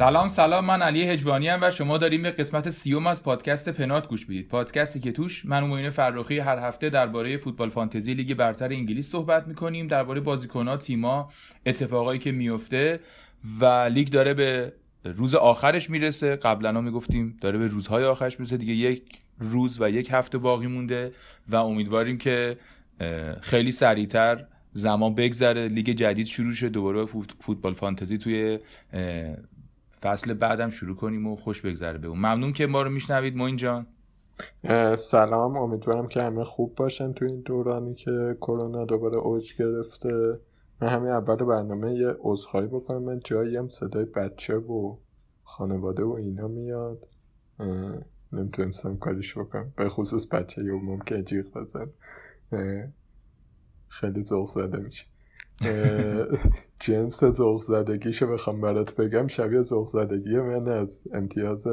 سلام سلام من علی هجوانی ام و شما داریم به قسمت سیوم از پادکست پنات گوش می‌دید. پادکستی که توش من و معین فرخی هر هفته درباره فوتبال فانتزی لیگ برتر انگلیس صحبت می‌کنیم درباره بازیکنها تیما اتفاقایی که میفته و لیگ داره به روز آخرش می‌رسه. قبلا ها می‌گفتیم داره به روزهای آخرش می‌رسه. دیگه یک روز و یک هفته باقی مونده و امیدواریم که خیلی سریعتر زمان بگذره. لیگ جدید شروع شه. دوباره فوت- فوتبال فانتزی توی فصل بعدم شروع کنیم و خوش بگذره بهمون ممنون که ما رو میشنوید جان. اه، سلام. امیدوارم که همه خوب باشن تو این دورانی که کرونا دوباره اوج گرفته. من همین اول برنامه یه عذرخواهی بکنم. من جایی هم صدای بچه و خانواده و اینا میاد. نمی‌تونستم کاریش بکنم. به خصوص بچه یه ممکن جیغ بزن. خیلی ذوق زده میشه. جنس ذوق زدگیشو بخوام برات بگم شبیه ذوق زدگی من از امتیاز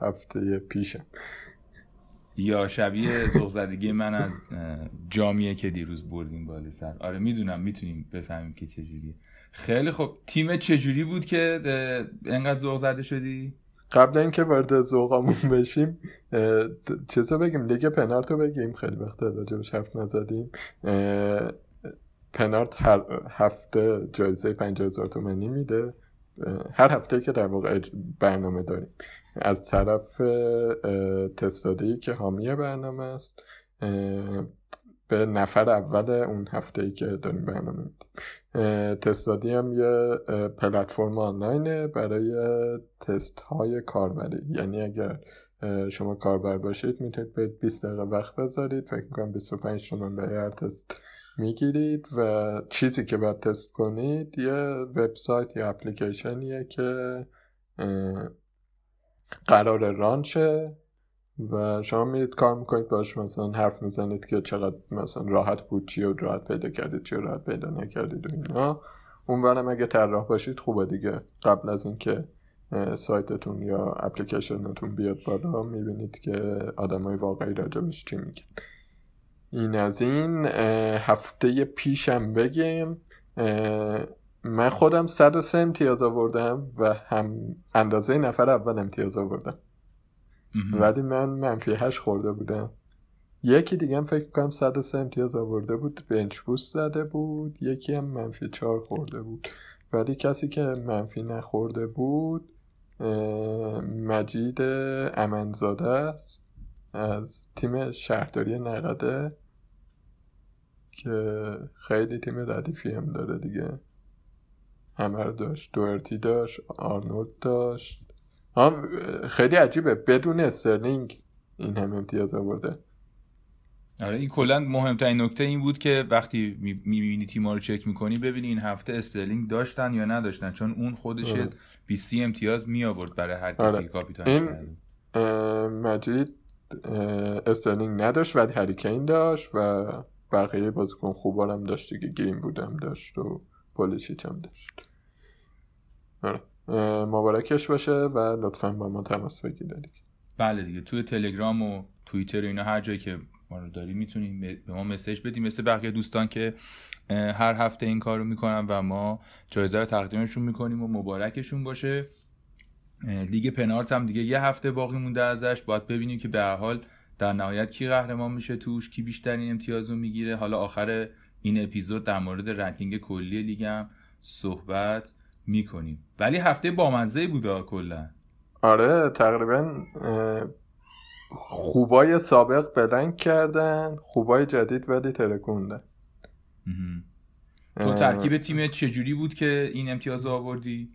هفته پیشم. یا شبیه ذوق زدگی من از جامیه که دیروز بردیم بالا سر. آره می‌دونم می‌تونیم بفهمیم که چجوریه خیلی خب تیم چجوری بود که انقدر ذوق زده شدی؟ قبل اینکه وارد ذوقمون بشیم چیزا بگیم لیگ پنارتو بگیم. خیلی وقت راجبش حرف نزدیم. پنارت هر هفته جایزه 50 هزار تومنی میده. هر هفته که در واقع برنامه داریم. از طرف تستادی که حامی برنامه است به نفر اول اون هفته ای که داریم برنامه میدیم. تستادی هم یه پلتفرم آنلاینه برای تست های کاربری. یعنی اگر شما کاربر باشید می‌تونید به 20 دقیقه وقت بذارید. فکر می‌کنم 25 تومن برای هر تست می‌گیرید و چیزی که باید تست کنید یه وبسایت یا اپلیکیشنیه که قرار رانچه و شما میرید کار می‌کنید باش مثلا حرف می‌زنید که چقدر مثلا راحت بود چی رو راحت پیدا کردید چی رو راحت پیدا نکردید و اینا. اونورم اگه طراح باشید خوبه دیگه. قبل از اینکه سایتتون یا اپلیکیشنتون بیاد بالا می‌بینید که آدمای واقعی راجبش چی میگن. این از این هفته پیشم بگیم. من خودم 103 امتیاز آوردم و هم اندازه نفر اول امتیاز آوردم. ولی من منفی هشت خورده بودم. یکی دیگه هم فکر کنم 103 امتیاز آورده بود بنچ بوست زده بود. یکی هم منفی چهار خورده بود. ولی کسی که منفی نخورده بود مجید امنزاده است. از تیم شهرداری نقده که خیلی تیم ردیفی هم داره دیگه. همه رو داشت. دوئرتی داشت آرنولد داشت. آه خیلی عجیبه. بدون استرلینگ این هم امتیاز آورده. آره این کلا مهمترین نکته این بود که وقتی می‌بینی تیما رو چک می‌کنی ببینی این هفته استرلینگ داشتن یا نداشتن. چون اون خودش آره. 20 امتیاز می آورد برای هر کسی آره. کاپیتانش این- مجید استرلینگ نداشت ولی هری کین داشت و بقیه بازیکن خوبا هم داشت دیگه. گرین‌وودم داشت و پولیشیچ هم داشت. آره. مبارکش باشه و لطفا با ما تماس بگیرید دیگه. بله دیگه. توی تلگرام و توییتر و اینا هر جایی که ما رو داری می‌تونیم به ما مسیج بدیم. مثل بقیه دوستان که هر هفته این کار رو می‌کنن و ما جایزه رو تقدیمشون می‌کنیم و مبارکشون باشه. لیگ پنارت هم دیگه یه هفته باقی مونده ازش. باید ببینیم که به حال در نهایت کی قهرمان میشه توش کی بیشترین امتیاز رو می‌گیره. حالا آخر این اپیزود در مورد ranking کلی لیگ هم صحبت می‌کنیم. ولی هفته بامزه بوده کلا. آره تقریبا خوبای سابق blank کردن خوبای جدید ولی ترکوندن مهم. تو ترکیب تیم چجوری بود که این امتیاز آوردی؟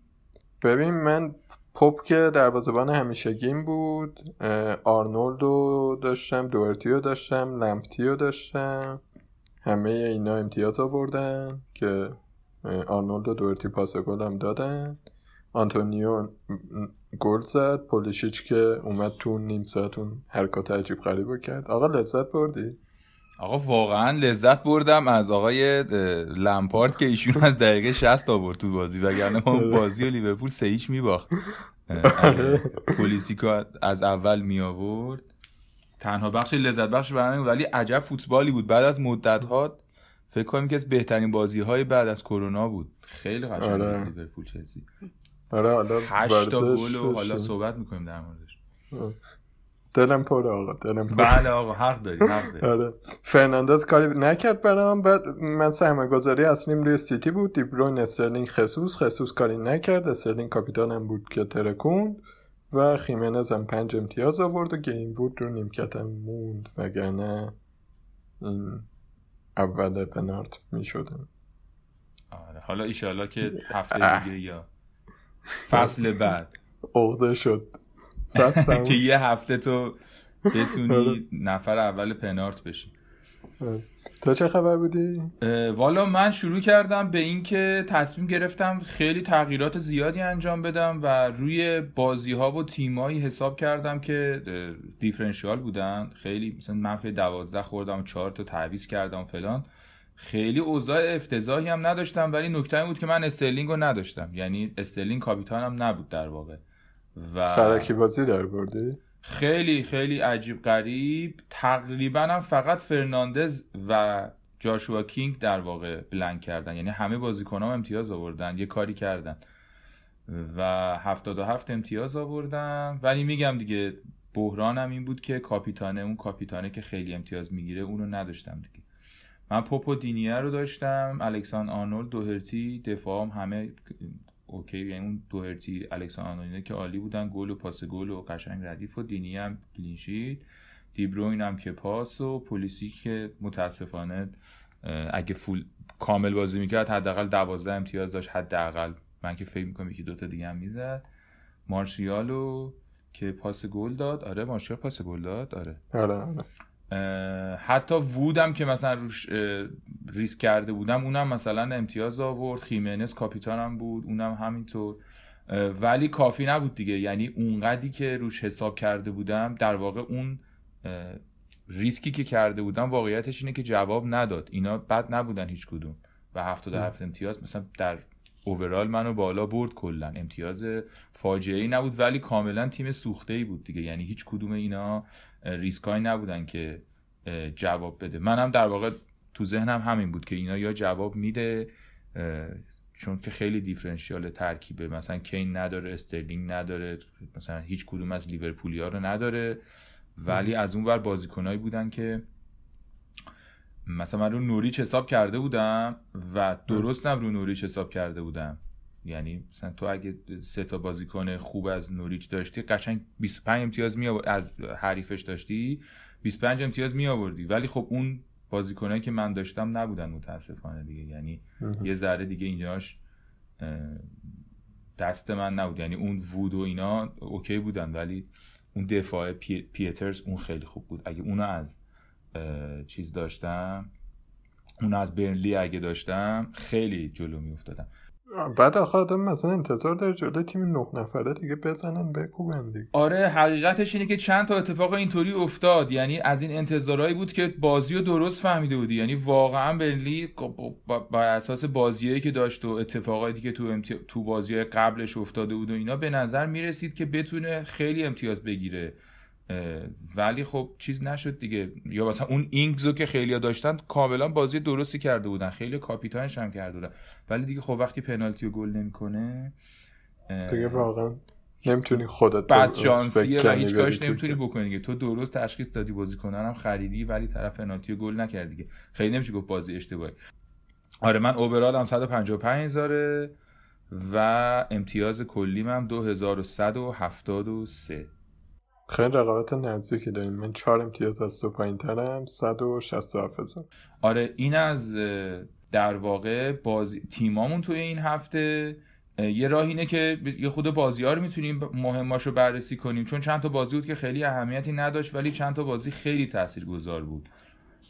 ببین من پاپ که دروازه‌بان همیشگیم بود اه، آرنولدو داشتم دوئرتیو داشتم لمپتیو داشتم. همه اینا امتیاز آوردن که آرنولد و دورتی پاس گل هم دادن. آنتونیو گل زد. پولیسیچ که اومد تو نیم ساعت اون حرکات عجیب غریب رو کرد. آقا لذت بردی؟ آقا واقعا لذت بردم از آقای اه، لمپارد که ایشون از دقیقه 60 آورد تو بازی وگرنه ما اون بازی و لیورپول سه هیچ میباخت. اه، اگه پولیسیچو از اول می آورد تنها بخش لذت بخش برای ولی عجب فوتبالی بود. بعد از مدت ها فکر کنم که از بهترین بازی های بعد از کرونا بود. خیلی قشنگ آره. بود لیورپول چلسی. آره حالا 8 تا گل و حالا. صحبت می‌کنیم در موردش. دلم پر آقا دلم پر بله آقا حق داری حق داری آره. فرناندز کاری نکرد برام بعد من سرمایه گذاری اصلیم روی سیتی بود دیبروین استرلینگ خصوص خصوص کاری نکرد استرلینگ کاپیتانم بود که ترکوند و خیمنز هم پنج امتیاز آورد و گیم وود رو نیمکتم موند وگرنه این اول پنارت می شدن آره حالا ایشالله که هفته دیگه یا فصل بعد. عقده شد. که یه هفته تو آره. بتونی نفر اول پنارت بشی شد. تو چه خبر بودی؟ والا من شروع کردم به اینکه تصمیم گرفتم خیلی تغییرات زیادی انجام بدم و روی بازی ها و تیمایی حساب کردم که differential بودن خیلی مثلا منفی دوازده خوردم و چهار تا تعویض کردم فلان خیلی اوضاع افتضاحی هم نداشتم ولی نکته بود که من استرلینگ رو نداشتم یعنی استرلینگ کاپیتانم نبود در واقع و خرکی بازی در بردی؟ خیلی خیلی عجیب غریب. تقریبا هم فقط فرناندز و جاشوا کینگ در واقع blank کردن. یعنی همه بازیکن هم امتیاز آوردن یه کاری کردن. و 77 امتیاز آوردن. ولی میگم دیگه بحرانم این بود که کاپیتانه اون کاپیتانه که خیلی امتیاز می‌گیره اونو نداشتم دیگه. من پوپو دینیه رو داشتم الکسان آرنولد دوهرتی دفاعم همه اوکی یعنی اون دوهرتی الکسان آرنولد که عالی بودن گل و پاس گل و قشنگ ردیف و دینی هم clean sheet دیبروین هم که پاس و پولیسیچ که متاسفانه اگه فول کامل بازی می‌کرد حداقل دوازده امتیاز داشت حداقل. من که فکر می‌کنم یکی دوتا دیگه هم می‌زد. مارشیالو که پاس گل داد. آره مارشیال پاس گل داد. آره. آره آره. حتی وودم که مثلا روش ریسک کرده بودم اونم مثلا امتیاز آورد. خیمنز کاپیتانم بود اونم همینطور. ولی کافی نبود دیگه. یعنی اونقدی که روش حساب کرده بودم در واقع اون ریسکی که کرده بودم واقعیتش اینه که جواب نداد. اینا بد نبودن هیچ کدوم. و 77 امتیاز مثلا در overall منو بالا برد کلا. امتیاز فاجعه ای نبود ولی کاملا تیم سوخته ای بود دیگه. یعنی هیچ کدوم اینا اه، ریسکایی نبودن که جواب بده. منم در واقع تو ذهنم همین بود که اینا یا جواب میده چون که خیلی differential ترکیبه. مثلا کین نداره استرلینگ نداره مثلا هیچ کدوم از لیورپولیا رو نداره. ولی از اون ور بازیکنایی بودن که مثلا من رو نوریچ حساب کرده بودم و درستم رو نوریچ حساب کرده بودم. یعنی مثلا تو اگه سه تا بازیکن خوب از نوریچ داشتی قشنگ 25 امتیاز می آور- از حریفش داشتی 25 امتیاز می آوردی. ولی خب اون بازیکنایی که من داشتم نبودن متاسفانه دیگه. یعنی یه ذره دیگه اینجاش دست من نبود. یعنی اون وود و اینا اوکی بودن ولی اون دفاع پی... پیترز اون خیلی خوب بود. اگه اونو از چیز داشتم. اونو از برنلی اگه داشتم خیلی جلو می افتادم بعد آخه آدم مثلا انتظار داره جلوی تیم نه نفره دیگه بزنن بکوبن دیگه. آره حقیقتش اینه که چند تا اتفاق اینطوری افتاد. یعنی از این انتظارهایی بود که بازی رو درست فهمیده بودی. یعنی واقعا برنلی با- بر اساس بازیایی که داشت و اتفاقاتی که تو امتی... تو بازی قبلش افتاده بود و اینا به نظر می‌رسید که بتونه خیلی امتیاز بگیره. ولی خب چیز نشد دیگه. یا مثلا اون اینگزو که خیلیا داشتن کاملا بازی درستی کرده بودن. خیلی کاپیتانش هم کرده بودن. ولی دیگه خب وقتی پنالتی و گل نمی‌کنه دیگه واقعا نمی‌تونی خودت بعد شانسیه و هیچ کاش تو نمی‌تونی. بکنی دیگه. تو درست تشخیص دادی بازیکنان هم خریدی ولی طرف پنالتی و گل نکرد دیگه. خیلی نمیشه گفت بازی اشتباهی. آره من اوورال هم 155 هزاره و امتیاز کلیم هم 2173 خیلی رقابت نزدیکی داریم. من چهار امتیاز از تو پایین ترم 167 هزار. آره این از در واقع بازی تیمامون توی این هفته یه راه اینه که یه خود بازی ها رو می‌تونیم مهماشو بررسی کنیم. چون چند تا بازی بود که خیلی اهمیتی نداشت ولی چند تا بازی خیلی تاثیرگذار بود.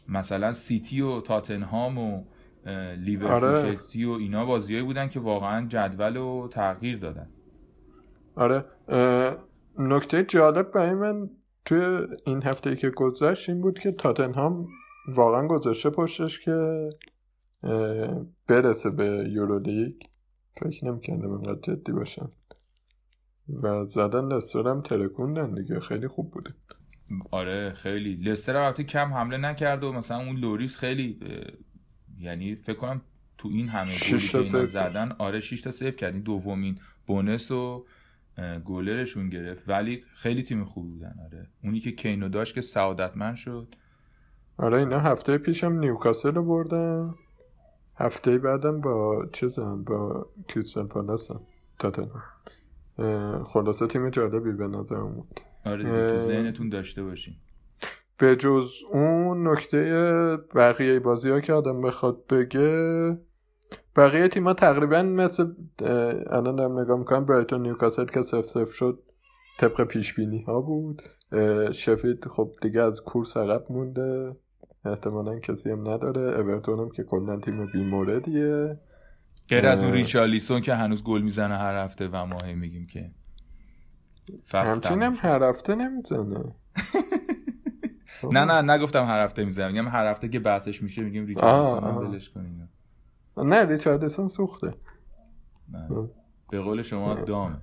مثلا سیتی و تاتنهام و لیورپول آره. چلسی و اینا بازیایی بودن که واقعا جدول و تغییر دادن. آره نکته جالب برای من توی این هفته که گذشت این بود که تاتنهام واقعا گذاشته پشتش که برسه به یورولیگ. فکر نمی‌کردم اینقدر جدی باشن. و زدن لستر هم ترکوندن دیگه. خیلی خوب بوده. آره خیلی. لستر البته کم حمله نکرد و مثلا اون لوریس خیلی یعنی فکر کنم تو این همه گلی که زدن آره 6 تا save کرد. این دومین bonus و گلرشون گرفت. ولی خیلی تیم خوبی بودن آره. اونی که کینو داشت که سعادتمند شد. آره اینا هفته پیشم نیوکاسل رو بردن. هفته بعدم با چیزم با کریستال پالاس تاتنهام. خلاصه تیم جالبی به نظر اومد آره تو ذهنتون داشته باشین. به جز اون نکته بقیه بازی ها که آدم بخواد بگه بقیه تیم ها تقریبا مثل الان دارم نگاه می‌کنم برایتون نیوکاسل که سف سف شد طبق پیش بینی ها بود شفید خب دیگه از کورس عقب مونده. احتمالا کسی هم نداره. اورتون هم که کلا تیم بیموردیه. غیر از اون ریچارلیسون که هنوز گل می‌زنه هر هفته و ما میگیم که همچین هم هر هفته نمی‌زنه. نه نه نگفتم هر هفته می‌زنم میگم هر هفته که بحثش میشه میگیم ریچارلیسون هم ولش کنیم. نه ریچارلیسون سوخته. به قول شما دامه.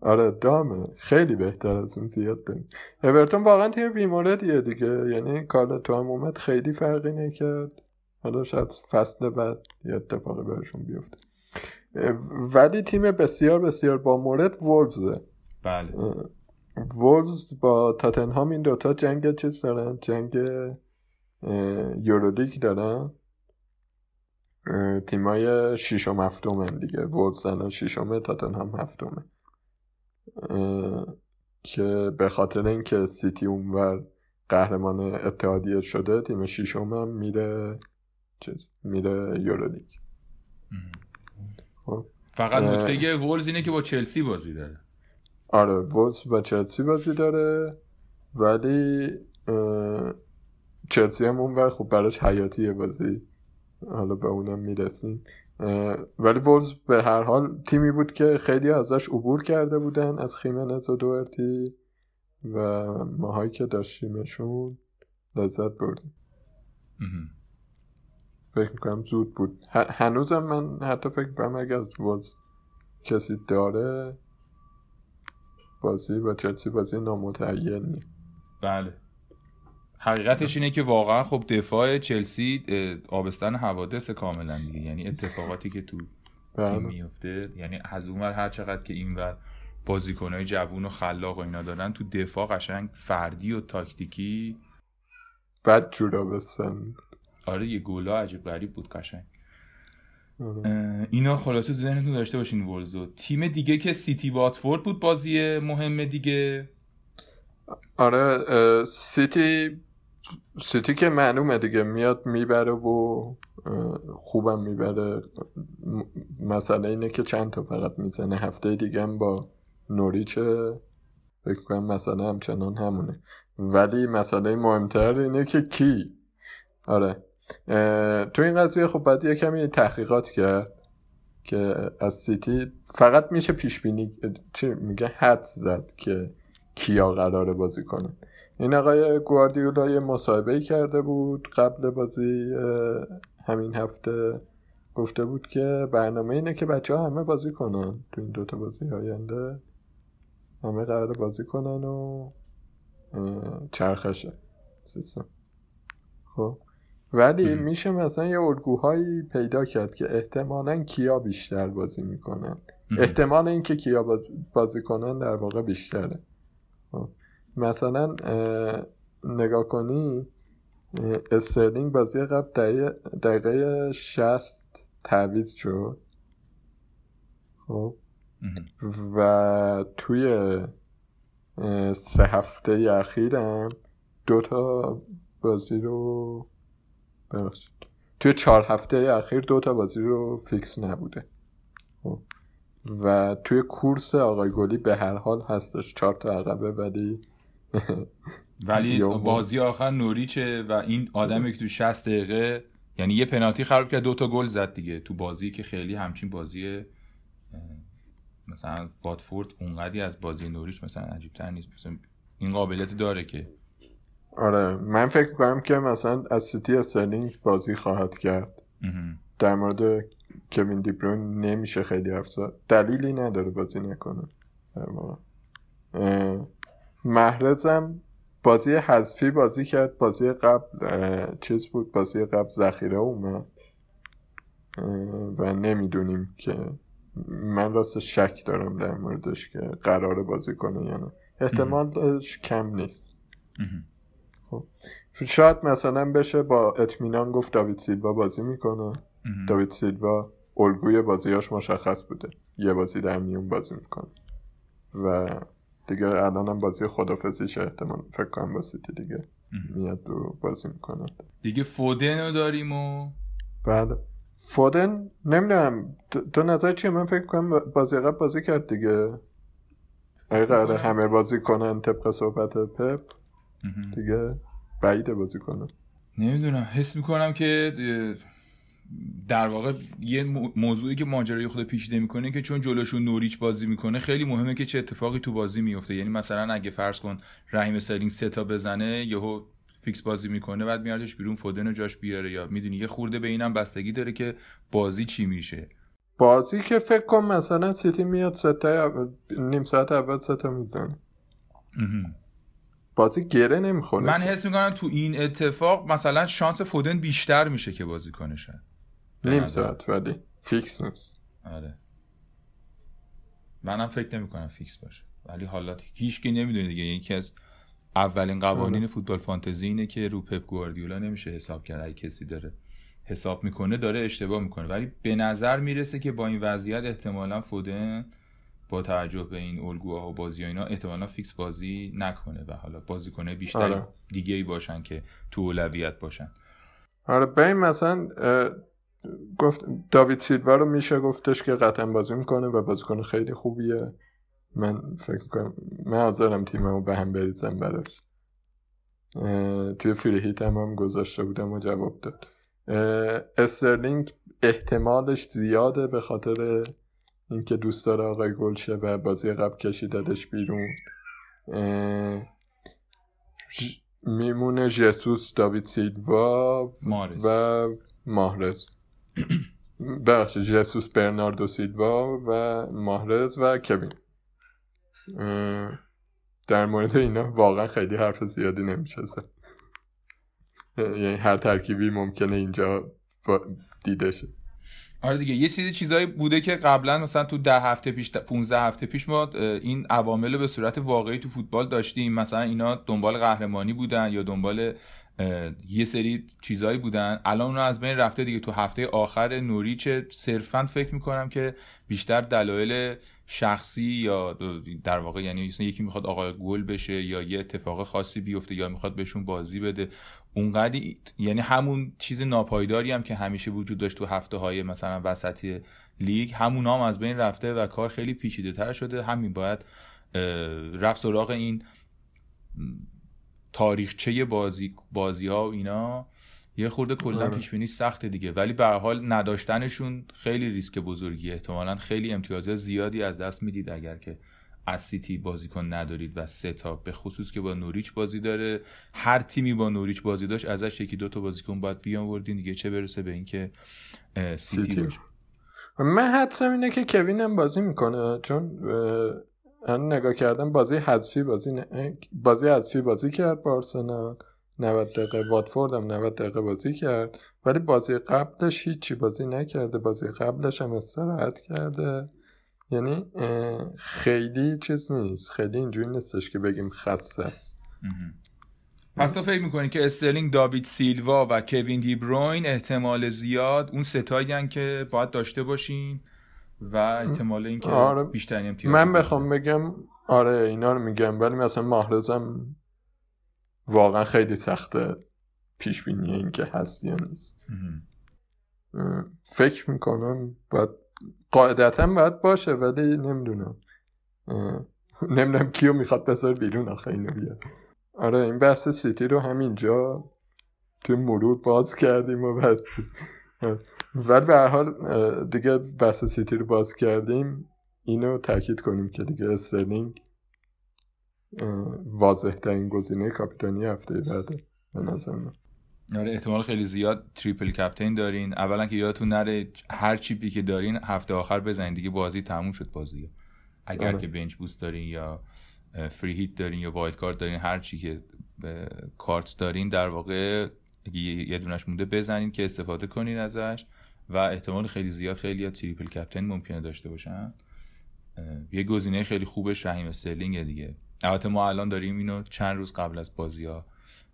آره دامه. خیلی بهتر از اون زیاد داریم. اورتون واقعا تیم بیموردیه دیگه. یعنی کار تو هم اومد خیلی فرقی نکرد. حالا شاید فصل بعد یه اتفاقی برشون بیفته. ولی تیم بسیار بسیار با مورد ورزه بله. وولز با تاتنهام این دوتا جنگ چیز دارن؟ جنگ یورولیگ دارن؟ تیمای شیشم هفتم دیگه. وولز الان شیشمه تاتنهام هفتمه. که به خاطر اینکه سیتی اونور قهرمان اتحادیه شده تیم شیشم هم میره چیز میره خب. فقط نکته وولز اینه که با چلسی بازی داره. آره وولز با چلسی بازی داره ولی چلسی هم اونور خب براش حیاتیه بازی. حالا به اونم می‌رسیم. ولی وولز به هر حال تیمی بود که خیلی ازش عبور کرده بودن از خیمنز و دوارتی و ماهایی که داشتیمشون لذت بردیم. فکر می‌کنم زود بود. هنوزم من حتی فکر می‌کنم اگر از وولز کسی داره بازی با چلسی بازی نامتعینی بله. حقیقتش اینه که واقعا خب دفاع چلسی آبستن حوادث کاملا دیگه. یعنی اتفاقاتی که تو بله. تیم میفته یعنی از اونور هر چقدر که اینور بازیکنهای جوون و خلاق و اینا دارن تو دفاع قشنگ فردی و تاکتیکی بد جورا بستن آره یه گولا عجیب غریب بود قشنگ. آره. اینا خلاصه تو ذهنتون داشته باشین ورزو. تیم دیگه که سیتی واتفورد بود بازی مهم دیگه. آره سیتی سیتی که معلومه دیگه میاد می‌بره و خوبم می‌بره. مسئله اینه که چند تا فقط می‌زنه. هفته دیگه هم با نوریچه فکر کنم مسئله همچنان همونه. ولی مسئله مهمتر اینه که کی؟ آره. تو این قضیه خب باید یه کمی تحقیقات کرد که از سیتی فقط میشه پیش بینی چی میگه؟ حد زد که کیا قراره بازی کنن. این آقای گواردیولا یه مصاحبه کرده بود قبل بازی همین هفته. گفته بود که برنامه اینه که بچه ها همه بازی کنن تو این دوتا بازی آینده. همه قرار بازی کنن و چرخشه سیستم. خب. ولی میشه مثلا یه الگوهایی پیدا کرد که احتمالا کیا بیشتر بازی می‌کنن. احتمال اینکه کیا بازی کنن در واقع بیشتره. خب. مثلا نگاه کنی استرلینگ بازی قبل دقیقه, شست تعویض شد. خب. و توی سه هفته اخیرم دوتا بازی رو ببخشید. توی چهار هفته اخیر دو تا بازی رو فیکس نبوده. خب. و توی کورس آقای گلی به هر حال هستش چهار تا عقبه ولی ولی بازی آخر نوریچه و این آدمی که تو 60 دقیقه یعنی یه پنالتی خراب کرد دو تا گل زد دیگه. تو بازی که خیلی همچین بازی مثلا بادفورد اونقدی از بازی نوریچ مثلا عجیب تر نیست. مثلا این قابلیت داره که. آره من فکر کنم که مثلا از سیتی استرلینگ بازی خواهد کرد. در مورد کوین دیبرون نمیشه خیلی حرف دلیلی نداره بازی نکنه. در محرزم بازی حذفی بازی کرد بازی قبل چیز بود؟ بازی قبل ذخیره اومد. و نمی‌دونیم که من راست شک دارم در موردش که قرار بازی کنه یا نه. احتمالش کم نیست. مهم. شاید مثلا بشه با اطمینان گفت داوید سیلوا بازی می‌کنه. داوید سیلوا الگوی بازیاش مشخص بوده. یه بازی در میون بازی می‌کنه. و دیگه الان هم بازی خدافزیشه احتمال فکر کنم با سیتی دیگه. میاد رو بازی می‌کنه دیگه فودن رو داریم و بله فودن نمی‌دونم تو نظر چیه من فکر کنم بازی قبل بازی کرد دیگه اگه قراره. همه بازی کنن طبق صحبت پپ. دیگه بعیده بازی کنن نمی‌دونم حس می‌کنم که در واقع یه مو- موضوعی که ماجرای خود پیچیده می‌کنه که چون جلوشون نوریچ بازی می‌کنه خیلی مهمه که چه اتفاقی تو بازی میفته یعنی مثلا اگه فرض کن رحیم استرلینگ سه تا بزنه یهو فیکس بازی می‌کنه بعد میاردش بیرون فودن رو جاش بیاره. یا می‌دونی یه خورده به اینم بستگی داره که بازی چی میشه. بازی که فکر کن مثلا سیتی میاد سه تا. نیم ساعت اول سه تا می‌زنه. بازی گره نمی‌خوره. من حس می‌کنم تو این اتفاق مثلا شانس فودن بیشتر میشه که بازی کنه به. ساعت ولی فیکس نیست. آره. منم فکر نمی کنم فیکس باشه. ولی حالا هیچ کی نمی‌دونه دیگه. یکی از اولین قوانین آره. فوتبال فانتزی اینه که رو پپ گواردیولا نمیشه حساب کرد. اگه کسی داره حساب می‌کنه داره اشتباه می‌کنه. ولی به نظر می‌رسه که با این وضعیت احتمالا فودن با توجه به این الگوها و بازی و اینا احتمالا فیکس بازی نکنه و حالا بازیکنه بیشتر آره. دیگه ای باشن که تو اولویت باشن. آره ببین مثلا اه، گفت داوید سیلوا رو میشه گفتش که قطعا بازی می‌کنه و بازیکن خیلی خوبیه. من فکر کنم من حاضرم تیممو به هم بریزم براش. توی فری هیت هم, هم گذاشته بودم و جواب داد. استرلینگ احتمالش زیاده به خاطر اینکه دوست داره آقای گل شه و بازی قبل کشیددش بیرون. ژ- میمونه ژسوس داوید سیلوا مارز و ماهرز. بخشی جسوس برناردو سیلوا و ماهرز و کوین. در مورد اینا واقعا خیلی حرف زیادی نمیشه یعنی هر ترکیبی ممکنه اینجا دیده شه. آره دیگه یه چیزی چیزایی بوده که قبلا مثلا تو ده هفته پیش 15 هفته پیش ما این عوامل به صورت واقعی تو فوتبال داشتیم. مثلا اینا دنبال قهرمانی بودن یا دنبال یه سری چیزایی بودن. الان اونا از بین رفته دیگه. تو هفته آخر نوریچ صرفا فکر می‌کنم که بیشتر دلایل شخصی یا در واقع یعنی یکی می‌خواد آقای گل بشه یا یه اتفاق خاصی بیفته یا می‌خواد بهشون بازی بده. اونقدی یعنی همون چیز ناپایداری هم که همیشه وجود داشت تو هفته های مثلا وسطی لیگ همون هم از بین رفته و کار خیلی پیچیده تر شده. همین باید رفت سراغ این تاریخچه بازی بازی ها و اینا یه خورده کلا آره. پیش بینی سخته دیگه. ولی به هر حال نداشتنشون خیلی ریسک بزرگیه. احتمالا خیلی امتیازات زیادی از دست می‌دید اگر که از سیتی بازیکن ندارید و سه تا به خصوص که با نوریچ بازی داره. هر تیمی با نوریچ بازی داشت ازش یکی دو تا بازیکن باید بیاوردین. دیگه چه برسه به اینکه سیتی, سیتی. باشه. من حدسم اینه که کوین هم بازی می‌کنه چون نگاه کردم بازی حذفی بازی بازی حذفی بازی کرد با آرسنال. 90 دقیقه واتفورد هم 90 دقیقه بازی کرد. ولی بازی قبلش هیچی بازی نکرده. بازی قبلش هم استراحت کرده. یعنی خیلی چیز نیست. خیلی اینجوری نیستش که بگیم خسته است. پس تو فکر می‌کنی که استرلینگ داوید سیلوا و کوین دی بروین احتمال زیاد اون ستایی که باید داشته باشین؟ و احتمال اینکه آره. بیشترین امتیاز من بخوام بگم آره اینا رو میگم ولی مثلا محرزم واقعا خیلی سخته پیش بینی این که هست یا نیست. فکر می‌کنم باید قاعدتا باید باشه ولی نمی‌دونم. نمی‌دونم کیو می‌خواد بذار بیرون آخه اینو بیاد. آره این بحث سیتی رو همینجا توی مرور باز کردیم و بس ولی به هر حال دیگه بحث سیتی رو باز کردیم. اینو تاکید کنیم که دیگه استرلینگ واضح ترین گزینه کاپیتانی هفته بعده به نظر من. آره احتمال خیلی زیاد triple captain دارین. اولا که یادتون نره هر chip ی که دارین هفته آخر بزنین. دیگه بازی تموم شد بازی اگر آره. که bench boost دارین یا free hit دارین یا wild card دارین هر چی که کارت دارین در واقع یه دونش مونده بزنین که استفاده کنین ازش. و احتمال خیلی زیاد خیلی یا تریپل کپتین ممکنه داشته باشن. یه گزینه خیلی خوبش رحیم استرلینگ دیگه. البته ما الان داریم اینو چند روز قبل از بازی ها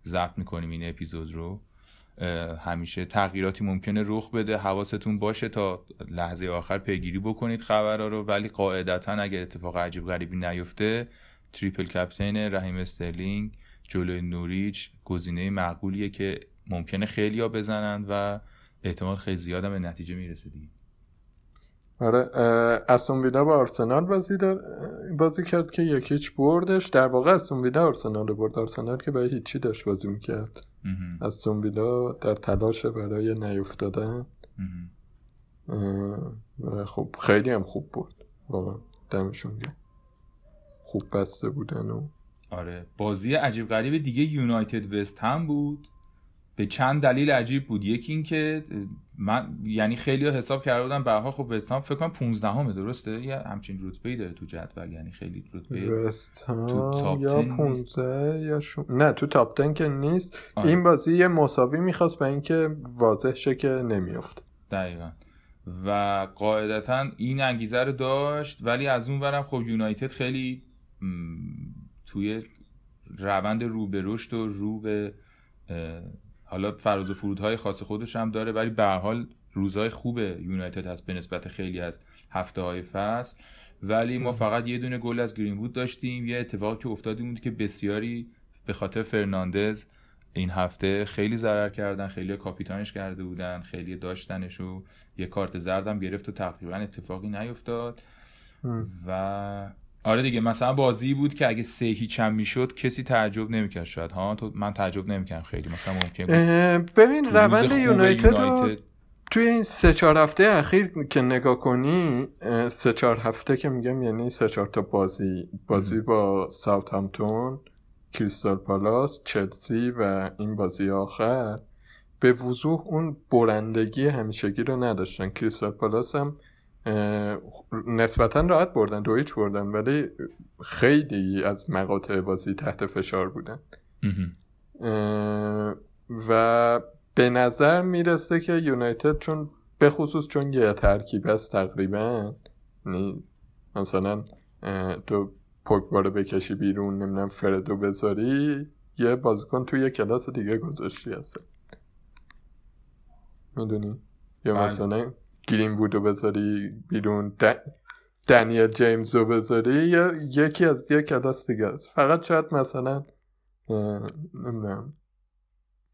ضبط می‌کنیم این اپیزود رو. همیشه تغییراتی ممکنه رخ بده حواستون باشه تا لحظه آخر پیگیری بکنید خبرها رو. ولی قاعدتا اگر اتفاق عجیب غریبی نیفته triple captain رحیم استرلینگ جلوی نوریچ گزینه معقولیه که ممکنه خیلی ها بزنند و احتمال خیلی زیادم به نتیجه می‌رسه دیگه. آره استون ویلا با آرسنال بازی دار بازی کرد که یکیچ بردش. در واقع استون ویلا آرسنال برد. آرسنال که برای هیچی داشت بازی می‌کرد. استون ویلا در تلاش برای نیفتادن. خب خیلی هم خوب بود. واقعا دمشون گرم. خوب بسته بودن و آره. بازی عجیب غریب دیگه یونایتد وست هم بود. به چند دلیل عجیب بود. یکی این که من یعنی خیلی حساب کرده بودم به حال خب وست هم فکر کنم 15 همه درسته؟ یه همچین رتبه ای داره تو جدول. یعنی خیلی رتبه وست تو تاپ یا 10 نیست. 15 یا شو... نه تو تاپ 10 که نیست. آره. این بازی یه مساوی می‌خواست به اینکه واضح شه که نمیافت. دقیقا. و قاعدتا این انگیزه رو داشت ولی از اون برم خب یونایتد خیلی م، توی روند رو به رشد و رو به حالا فراز و فرودهای خاص خودش هم داره ولی به هر حال روزهای خوب یونایتد هست به نسبت خیلی از هفته های فصل. ولی ما فقط یه دونه گل از گرین وود داشتیم یه اتفاقی که بود که بسیاری به خاطر فرناندز این هفته خیلی ضرر کردن خیلی کاپیتانش کرده بودن خیلی داشتنش و یه کارت زردم گرفت و تقریبا اتفاقی نیفتاد. و آره دیگه مثلا بازی بود که اگه سه هیچ هم می‌شد کسی تعجب نمی‌کرد شاید. ها تو من تعجب نمی‌کردم خیلی مثلا ممکن بود. ببین روند یونایتد رو توی این سه چهار هفته اخیر که نگاه کنی سه چهار هفته که میگم یعنی سه چهار تا بازی بازی با ساوثهامپتون کریستال پالاس چلسی و این بازی آخر به وضوح اون برندگی همیشگی رو نداشتن. کریستال پالاس هم نسبتا راحت بردن دو هیچ بردن ولی خیلی از مقاطع بازی تحت فشار بودن. و به نظر می‌رسه که یونایتد چون به خصوص چون یه ترکیب است تقریبا یعنی مثلا تو پوگبا رو بکشی بیرون نمی‌دونم فردو بذاری یه بازیکن توی یه کلاس دیگه گذاشتی هست می‌دونی؟ یا بله. مثلا گرین وودو بذاری بیرون. د- دنیل جیمز رو بذاری. یا یکی از یه کلاس دیگه است. فقط شاید مثلا نمی‌دونم.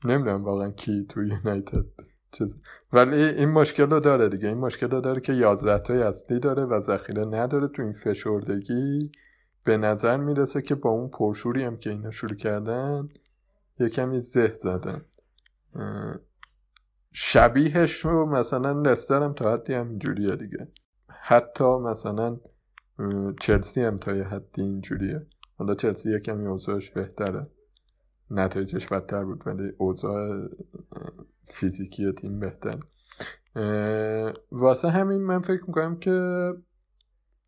نمی‌دونم واقعا کی تو یونایتد چیز. ولی این مشکل رو داره دیگه. این مشکل رو داره که 11 تای اصلی داره و ذخیره نداره تو این فشردگی. به نظر می‌رسه که با اون پرشوری هم که اینا شروع کردن یه کمی زه زدن شبیهش رو مثلا لستر هم تا حدی هم اینجوریه دیگه. حتی مثلا چلسی هم تا یه حدی اینجوریه. حالا چلسی یه کمی اوضاعش بهتره. نتایجش بدتر بود ولی اوضاع فیزیکی تیم بهتر. واسه همین من فکر می‌کنم که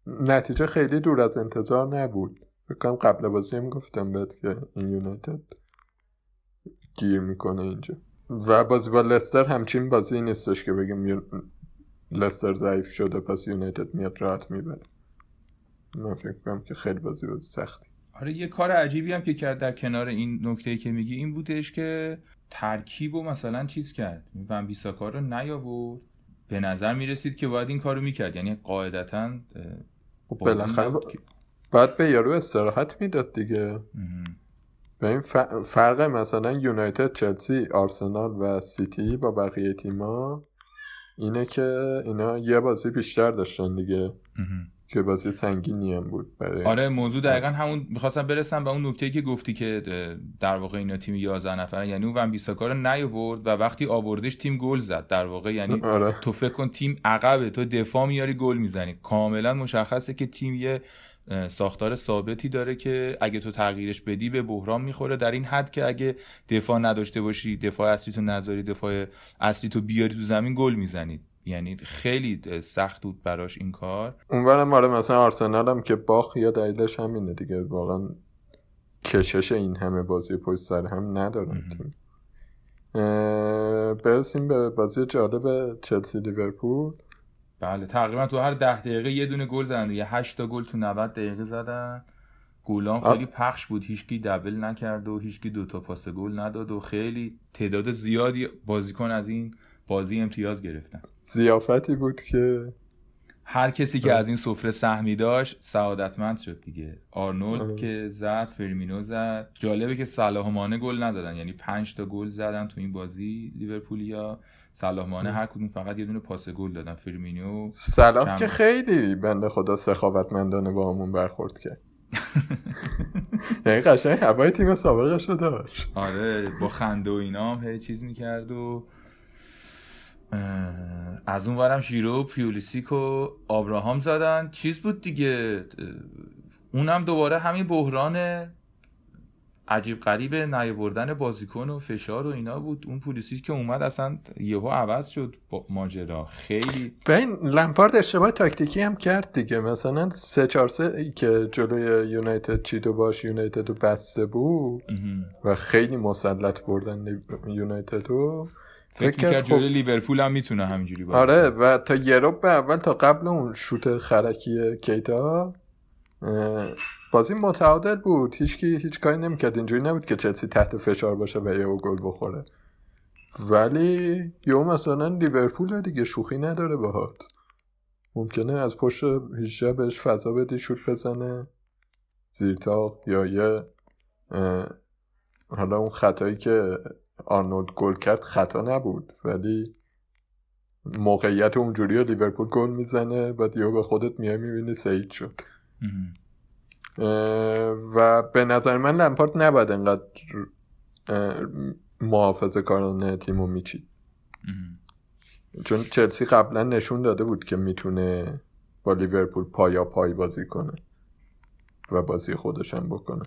نتیجه خیلی دور از انتظار نبود. فکر کنم قبل بازی هم گفتم بهت که این یونایتد گیر می‌کنه اینجا. و بازی با لستر همچین بازی نیستش که بگیم یون- لستر ضعیف شده پس یونایتد میاد راحت می‌بره. من فکر کنم که خیلی بازی بازی سختی. آره یه کار عجیبی هم که کرد در کنار این نکته که میگی این بودش که ترکیب و مثلا چیز کرد. ون بیساکا رو نیاورد. به نظر می‌رسید که باید این کارو می‌کرد. یعنی قاعدتا خب بالاخره باید به یارو استراحت می‌داد دیگه. به این فرق مثلا یونایتد چلسی آرسنال و سیتی با بقیه تیما اینه که اینا یه بازی بیشتر داشتن دیگه. که بازی سنگینی هم بود برای آره موضوع دقیقا همون می‌خواستم برسم به اون نکته که گفتی که در واقع اینا تیم 11 نفره یعنی اون ون بیساکا رو نیاورد و وقتی آوردش تیم گل زد. در واقع یعنی آره. تو فکر کن تیم عقبه. تو دفاع میاری گل می‌زنی. کاملا مشخصه که تیم یه ساختار ثابتی داره که اگه تو تغییرش بدی به بحران می‌خوره. در این حد که اگه دفاع نداشته باشی دفاع اصلی تو نذاری دفاع اصلی تو بیاری تو زمین گل می‌زنید یعنی خیلی سخت بود براش این کار. اونورم آره مثلا آرسنال هم که باخ یا دلیلش همینه دیگه. واقعا کشش این همه بازی پشت سر هم ندارن برسیم به بازی جالب چلسی لیورپول. بله تقریبا تو هر ده دقیقه یه دونه گل زدن. دیگه 8 تا گل تو 90 دقیقه زدن. گولام آه. خیلی پخش بود. هیچکی دبل نکرد و هیچکی دوتا پاس گل نداد و خیلی تعداد زیادی بازیکن از این بازی امتیاز گرفتن. زیافتی بود که هر کسی که آه. از این سفره سهمی داشت سعادتمند شد دیگه. آرنولد آه. که زد فرمینو زد. جالبه که صلاح مانه گل نزدن. یعنی پنج تا گل زدن تو این بازی لیورپولیا. صلاح مانه. هر کدوم فقط یه دونه پاس گل دادن. فرمینو صلاح که. خیلی بنده خدا سخاوتمندانه با همون برخورد کرد. یعنی قشنگ هوای تیم سابقش رو داشت. آره با خنده و اینا هم هی چیز می‌کرد و از اون ورم ژیرو و پیولیسیک و آبراهام زدن. چیز بود دیگه؟ اونم دوباره همین بحران عجیب غریب نیاوردن بازیکن و فشار و اینا بود. اون پولیسیک که اومد اصلا یهو عوض شد با ماجرا. خیلی به این لمپارد اشتباه تاکتیکی هم کرد دیگه. مثلا سه چهار سه که جلوی یونایتد چیدو باش یونایتد رو بسته بود. و خیلی مسلط بردن یونایتد رو. فکر کرد می‌کرد خب- جلوی لیورپول هم می‌تونه همینجوری باشه. آره و تا یه به اول تا قبل اون شوت خرکی کیتا اه، بازی متعادل بود. هیچکی هیچ کاری نمی‌کرد. اینجوری نبود که چلسی تحت فشار باشه و یه گل بخوره. ولی یه مثلا لیورپول دیگه شوخی نداره باهات. ممکنه از پشت 18 بهش فضا بدی شوت بزنه. زیر تاق یا یه حالا اون خطایی که آرنولد گل کرد خطا نبود. ولی موقعیت اونجوری لیورپول گل می‌زنه بعد یهو به خودت میای می‌بینی سعید شد. و به نظر من لمپارت نباید انقدر محافظه کارانه تیم رو میچید. چون چلسی قبلا نشون داده بود که می‌تونه با لیورپول پایا پای بازی کنه و بازی خودش هم بکنه.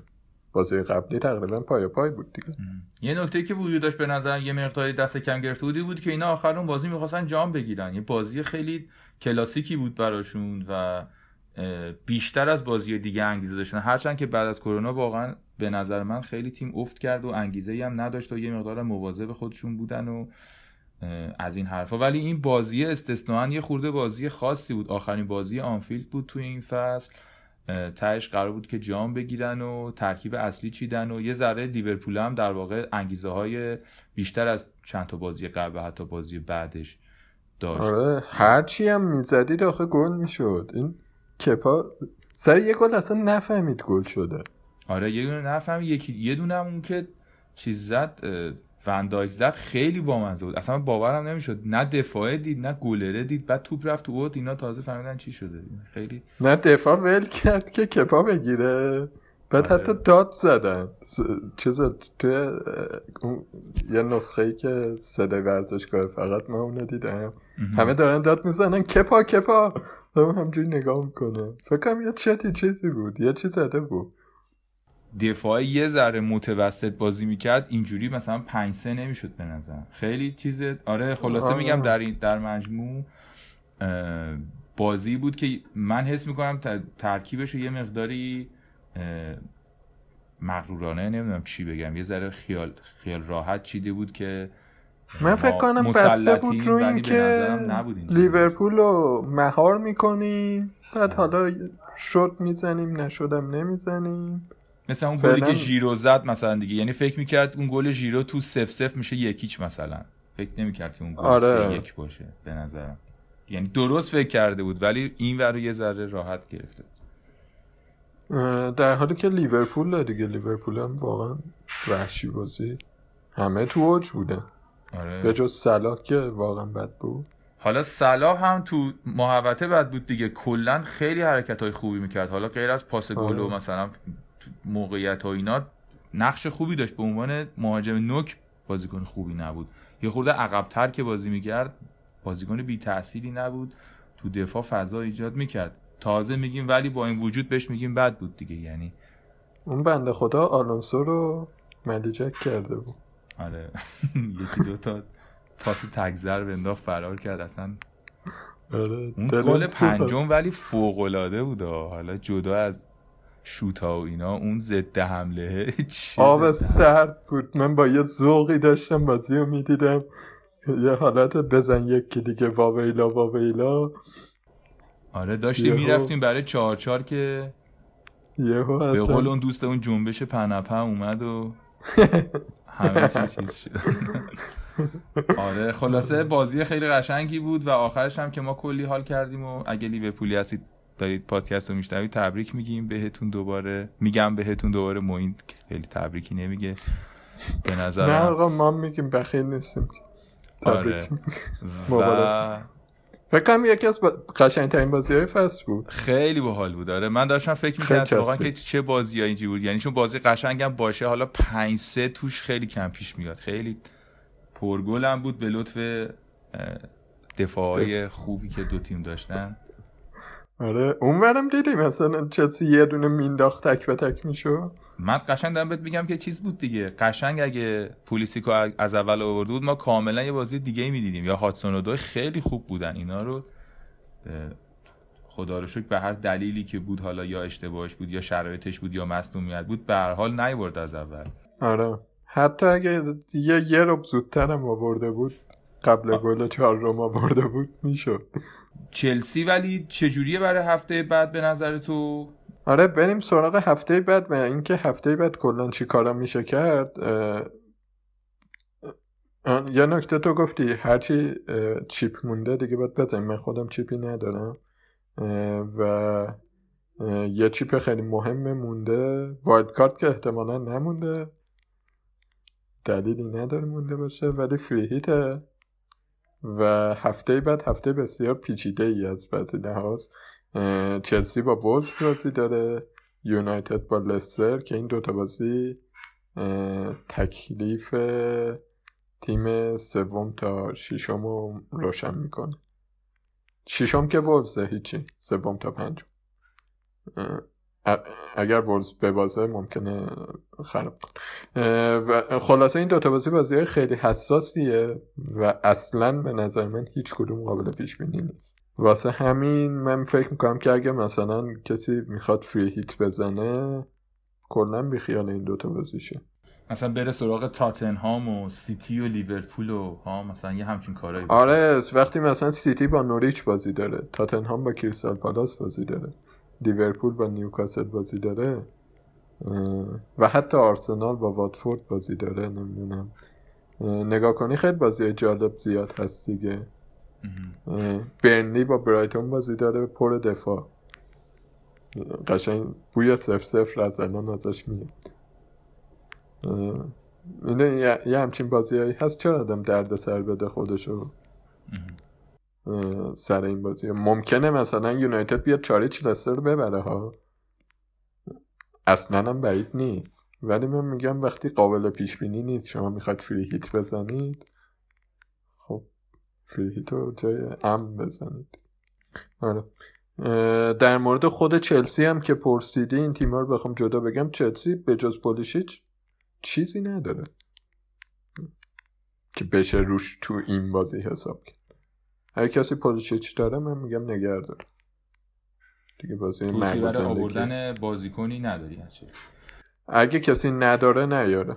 بازی قبلی تقریبا پایا پای بود دیگه. یه نکته که وجود داشت به نظر یه مقداری دست کم گرفته بودی بود که اینا آخر اون بازی می‌خواستن جام بگیرن. یه بازی خیلی کلاسیکی بود براشون و بیشتر از بازی دیگه انگیزه داشتن. هرچند که بعد از کرونا واقعا به نظر من خیلی تیم افت کرد و انگیزه هم نداشت و یه مقدار مواظب خودشون بودن و از این حرفا. ولی این بازی استثناا یه خورده بازی خاصی بود. آخرین بازی آنفیلد بود توی این فصل. تهش قرار بود که جام بگیرن و ترکیب اصلی چیدن و یه ذره لیورپول هم در واقع انگیزه های بیشتر از چند تا بازی قبل و حتی بازی بعدش داشت. آره هرچی هم می‌زدید آخه گل می‌شد. این کپا سر یه گل اصلا نفهمید گل شده. آره یه دونه نفهم یکی یه دونه هم اون که چیز زد وندایک زد خیلی بامزه بود اصلا باورم نمی‌شد. نه دفاعه دید نه گلره دید. بعد توپ رفت تو اوت اینا تازه فهمیدن چی شده. خیلی نه دفاع ول کرد که کپا بگیره. بعد آره. حتی داد زدن. چیز اون یه نسخه ای که صدای ورزشگاه فقط من اونو دیدم. همه دارن داد می‌زنن. کپا کپا! همه همجوری نگاه می‌کنه. فکر کنم یه چتی چیزی بود. یه چیز زده بود. دفاع یه ذره متوسط بازی می‌کرد اینجوری مثلا 5 3 نمی‌شد به نظر. خیلی چیز آره خلاصه آره. میگم در این در مجموع بازی بود که من حس می‌کنم ترکیبش رو یه مقداری مغرورانه نمی‌دونم چی بگم یه ذره خیال خیال راحت چیده بود که من فکر کنم بسته بود رو این که. لیورپول رو مهار می‌کنیم. بعد حالا شد می‌زنیم نشدم نمی‌زنیم. مثلا اون گلی که ژیرو زد مثلا دیگه. یعنی فکر می‌کرد اون گل ژیرو تو سف سف میشه یکیچ مثلا. فکر نمی‌کرد که اون گل آره. سه یک باشه به نظرم. یعنی درست فکر کرده بود ولی این ور رو یه ذره راحت گرفته در حالی که لیورپول دیگه. لیورپول هم واقعا وحشی بازی. همه تو اوج بودن به آره جز صلاح که واقعا بد بود. حالا صلاح هم تو محوطه بد بود دیگه. کلا خیلی حرکت های خوبی می‌کرد. حالا غیر از پاس گل و آره. مثلا تو موقعیت ها اینا نقش خوبی داشت. به عنوان مهاجم نوک بازیکن خوبی نبود. یه خورده عقبتر که بازی می‌کرد بازیکن بی تأثیری نبود. تو دفاع فضا ایجاد می‌کرد. تازه میگیم ولی با این وجود بهش میگیم بد بود دیگه. یعنی اون بنده خدا آلونسو رو ملیجک کرده بود. آره یکی دو تا پاس تگذر به انداخت فرار کرد اصلا آره اون گل. پنجم ولی فوق العاده بود. حالا جدا از شوتا و اینا اون ضد حمله آب. سرد بود من با یه ذوقی داشتم بازی رو می‌دیدم یه حالت بزن یکی دیگه واویلا واویلا آره داشتیم. می‌رفتیم برای چهار چهار که یهو به قول اون دوست اون جنبش پنپه اومد و همه چی چیز شد. آره خلاصه بازی خیلی قشنگی بود و آخرش هم که ما کلی حال کردیم و اگه لیورپولی هستید دارید پادکست رو میشنوید تبریک میگیم بهتون دوباره. میگم بهتون دوباره موین خیلی تبریکی نمیگه. به نه نظرم آقا ما میگیم بخیل نیستیم. آره. تبریک. و. فکر کنم یکی از با... قشنگترین بازی های فصل بود. خیلی باحال بود. آره من داشتم فکر می‌کردم واقعا که. چه بازی اینجوری بود. یعنی چون بازی قشنگم باشه حالا 5 3 توش خیلی کم پیش میاد. خیلی پرگل هم بود به لطف دفاعی خوبی که دو تیم داشتن. آره اونورم دیدی مثلا چلسی یه دونه مینداخت تک به تک میشو من قشنگ دارم بهت میگم که چیز بود دیگه. قشنگ اگه پولیسیکو از اول آورده بود ما کاملا یه بازی دیگه می‌دیدیم. یا هاتسون و دوی خیلی خوب بودن. اینا رو خدا رو شکر به هر دلیلی که بود حالا یا اشتباهش بود یا شرایطش بود یا مصدومیت بود به هر حال نیورد از اول. آره. حتی اگه یه یه رب زودتر هم آورده بود قبل گل چهار روم آورده بود می‌شد. چلسی ولی چجوریه برای هفته بعد به نظر تو؟ آره بریم سراغ هفته بعد و اینکه هفته بعد کلا چی کارا میشه کرد یه نکته تو گفتی هرچی chip مونده دیگه باید بزنیم. من خودم chip ی ندارم و یه chip خیلی مهم مونده. wild card که احتمالا نمونده. دلیلی نداره مونده باشه ولی free hit ه. و هفته بعد هفته بسیار پیچیده ای از بعضی لحاظ. چلسی با وولفز بازی داره یونایتد با لستر که این دوتا بازی تکلیف تیم سوم تا ششم رو روشن می‌کنه. ششم که وولفزه هیچی سوم تا پنجم. اگر وولز ببازه ممکنه خراب و خلاصه این دوتا بازی بازی خیلی حساسیه و اصلا به نظر من هیچ کدوم قابل پیش بینی نیست. واسه همین من فکر می‌کنم که اگه مثلا کسی می‌خواد فری هیت بزنه کلا بیخیال این دوتا بازی شه مثلا بره سراغ تاتنهام و سیتی و لیورپول و ها مثلا یه همچین کارایی آره وقتی مثلا سیتی با نوریچ بازی داره تاتنهام با کریستال پالاس بازی داره لیورپول با نیوکاسل بازی داره و حتی آرسنال با واتفورد بازی داره نمی‌دونم. اه، نگاه کنی خیلی بازی جالب زیاد هست دیگه. برنلی با برایتون بازی داره پر دفاع. قشنگ بوی سف سفر از الان ازش میاد. اینه یه, همچین بازی هست. چرا آدم درد سر بده خودشو؟ سر این بازی. ممکنه مثلا یونایتد بیاد چاریچ لستر رو ببره ها. اصلا هم بعید نیست. ولی من میگم وقتی قابل پیش بینی نیست شما می‌خواید فری هیت بزنید فری هیت رو جای امن بزنید. آره. در مورد خود چلسی هم که پرسیدی این تیما رو بخوام جدا بگم چلسی به جز پولیشیچ چیزی نداره. که بشه روش تو این بازی حساب کرد. اگه کسی پولیشیچ داره من میگم نگه داره دیگه بازی برای. آوردن بازیکنی نداری از چلسی. اگه کسی نداره نیاره.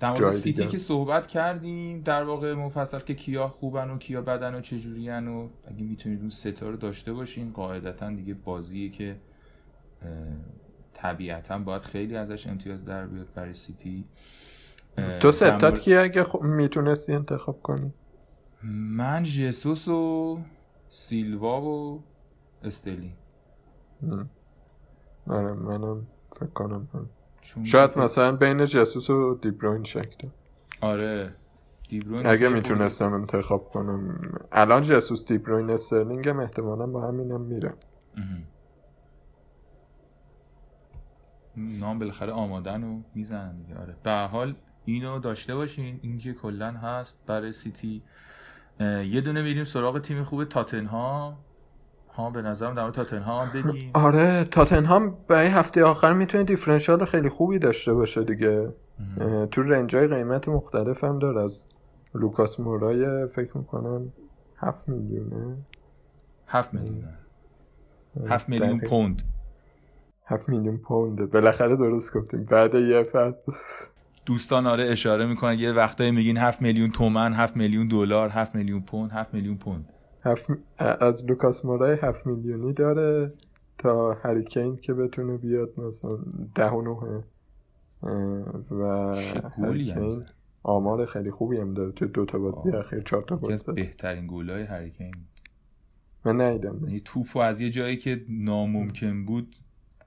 در مورد سیتی. که صحبت کردیم در واقع مفصل که کیا خوبن و کیا بدن و چجورین و اگه می‌تونید اون ستا رو داشته باشین قاعدتا دیگه بازیه که طبیعتا باید خیلی ازش امتیاز در بیاد برای سیتی تو ستات مورد- کی اگه خب می‌تونستی انتخاب کنی من جسوس و سیلوا و استلی. آره منم فکر کنم هم. چون شاید که- مثلا بین جسوس و دیبروین شک دارم. آره. دیبروین اگه می‌تونستم انتخاب کنم. الان جسوس دیبروین استرلینگ هم احتمالا با همینم میرم. مهم. نام بالاخره آمادن و می‌زنن دیگه. آره. به هر حال اینو داشته باشین. این که کلا هست برای سیتی. یه دونه میریم سراغ تیم خوب تاتنهام. ها به نظرم در مورد تاتنهام بگیم. آره تاتنهام برای هفته آخر می‌تونه differential خیلی خوبی داشته باشه دیگه. تو range ای قیمت مختلف هم داره. از لوکاس مورای فکر می‌کنم هفت میلیونه. هفت میلیون هفت میلیون. پوند. هفت میلیون پونده بالاخره درست گفتیم. بعد یه فصل. دوستان آره اشاره می‌کنن یه وقتایی میگین هفت میلیون تومن هفت میلیون دلار هفت میلیون پوند هفت میلیون پوند. هفت از لوکاس مورای هفت میلیونی داره تا هریکین که بتونه بیاد مثلا ده و اه، و هریکین. آمار خیلی خوبی هم داره. تو دو تا بازی. اخیر چهار تا گل زد بهترین گلای هریکین. من ندیدم. یعنی توپو از یه جایی که ناممکن بود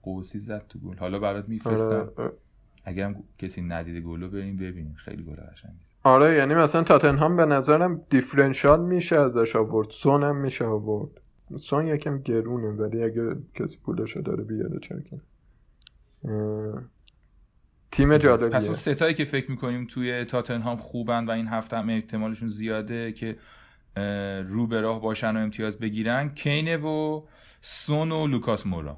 قوسی زد تو گل. حالا برات میفرستم. آره اگرم کسی ندیده گلو بریم ببینیم. خیلی گل قشنگی آره یعنی مثلا تاتنهام به نظرم دیفرنشال میشه ازش آورد. سون هم میشه آورد. سون یکم گرونه ولی اگه کسی پولشو داره بیاره چرا تیم پس جالبیه. اون ستایی که فکر می‌کنیم توی تاتنهام خوبن و این هفته هم احتمالشون زیاده که رو به راه باشن و امتیاز بگیرن کینه و سون و لوکاس مورا.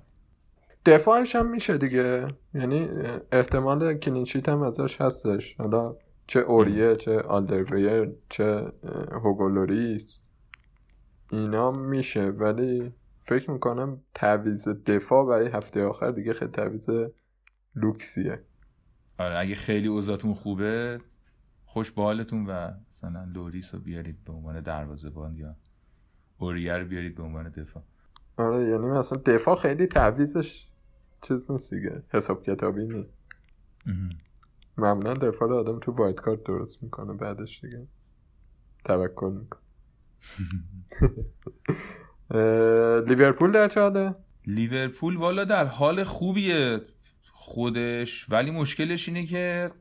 دفاعش هم میشه دیگه. یعنی احتمال clean sheet هم ازش هستش. حالا چه اوریه چه آلدرویر چه هوگو لوریس. اینا میشه ولی فکر می‌کنم تعویض دفاع برای هفته آخر دیگه خیلی تعویض لوکسیه. آره اگه خیلی اوضاعتون خوبه خوش به حالتون و مثلا لوریس رو بیارید به عنوان دروازه‌بان یا اوریه رو بیارید به عنوان دفاع. آره یعنی مثلا دفاع خیلی تعویزش چیز نیست دیگه حساب کتابی نیست. معمولا دفاع آدم تو وایت کارت درست می‌کنه بعدش دیگه توکل می‌کنه لیورپول در چه حاله؟ لیورپول والا در حال خوبیه خودش ولی مشکلش اینه که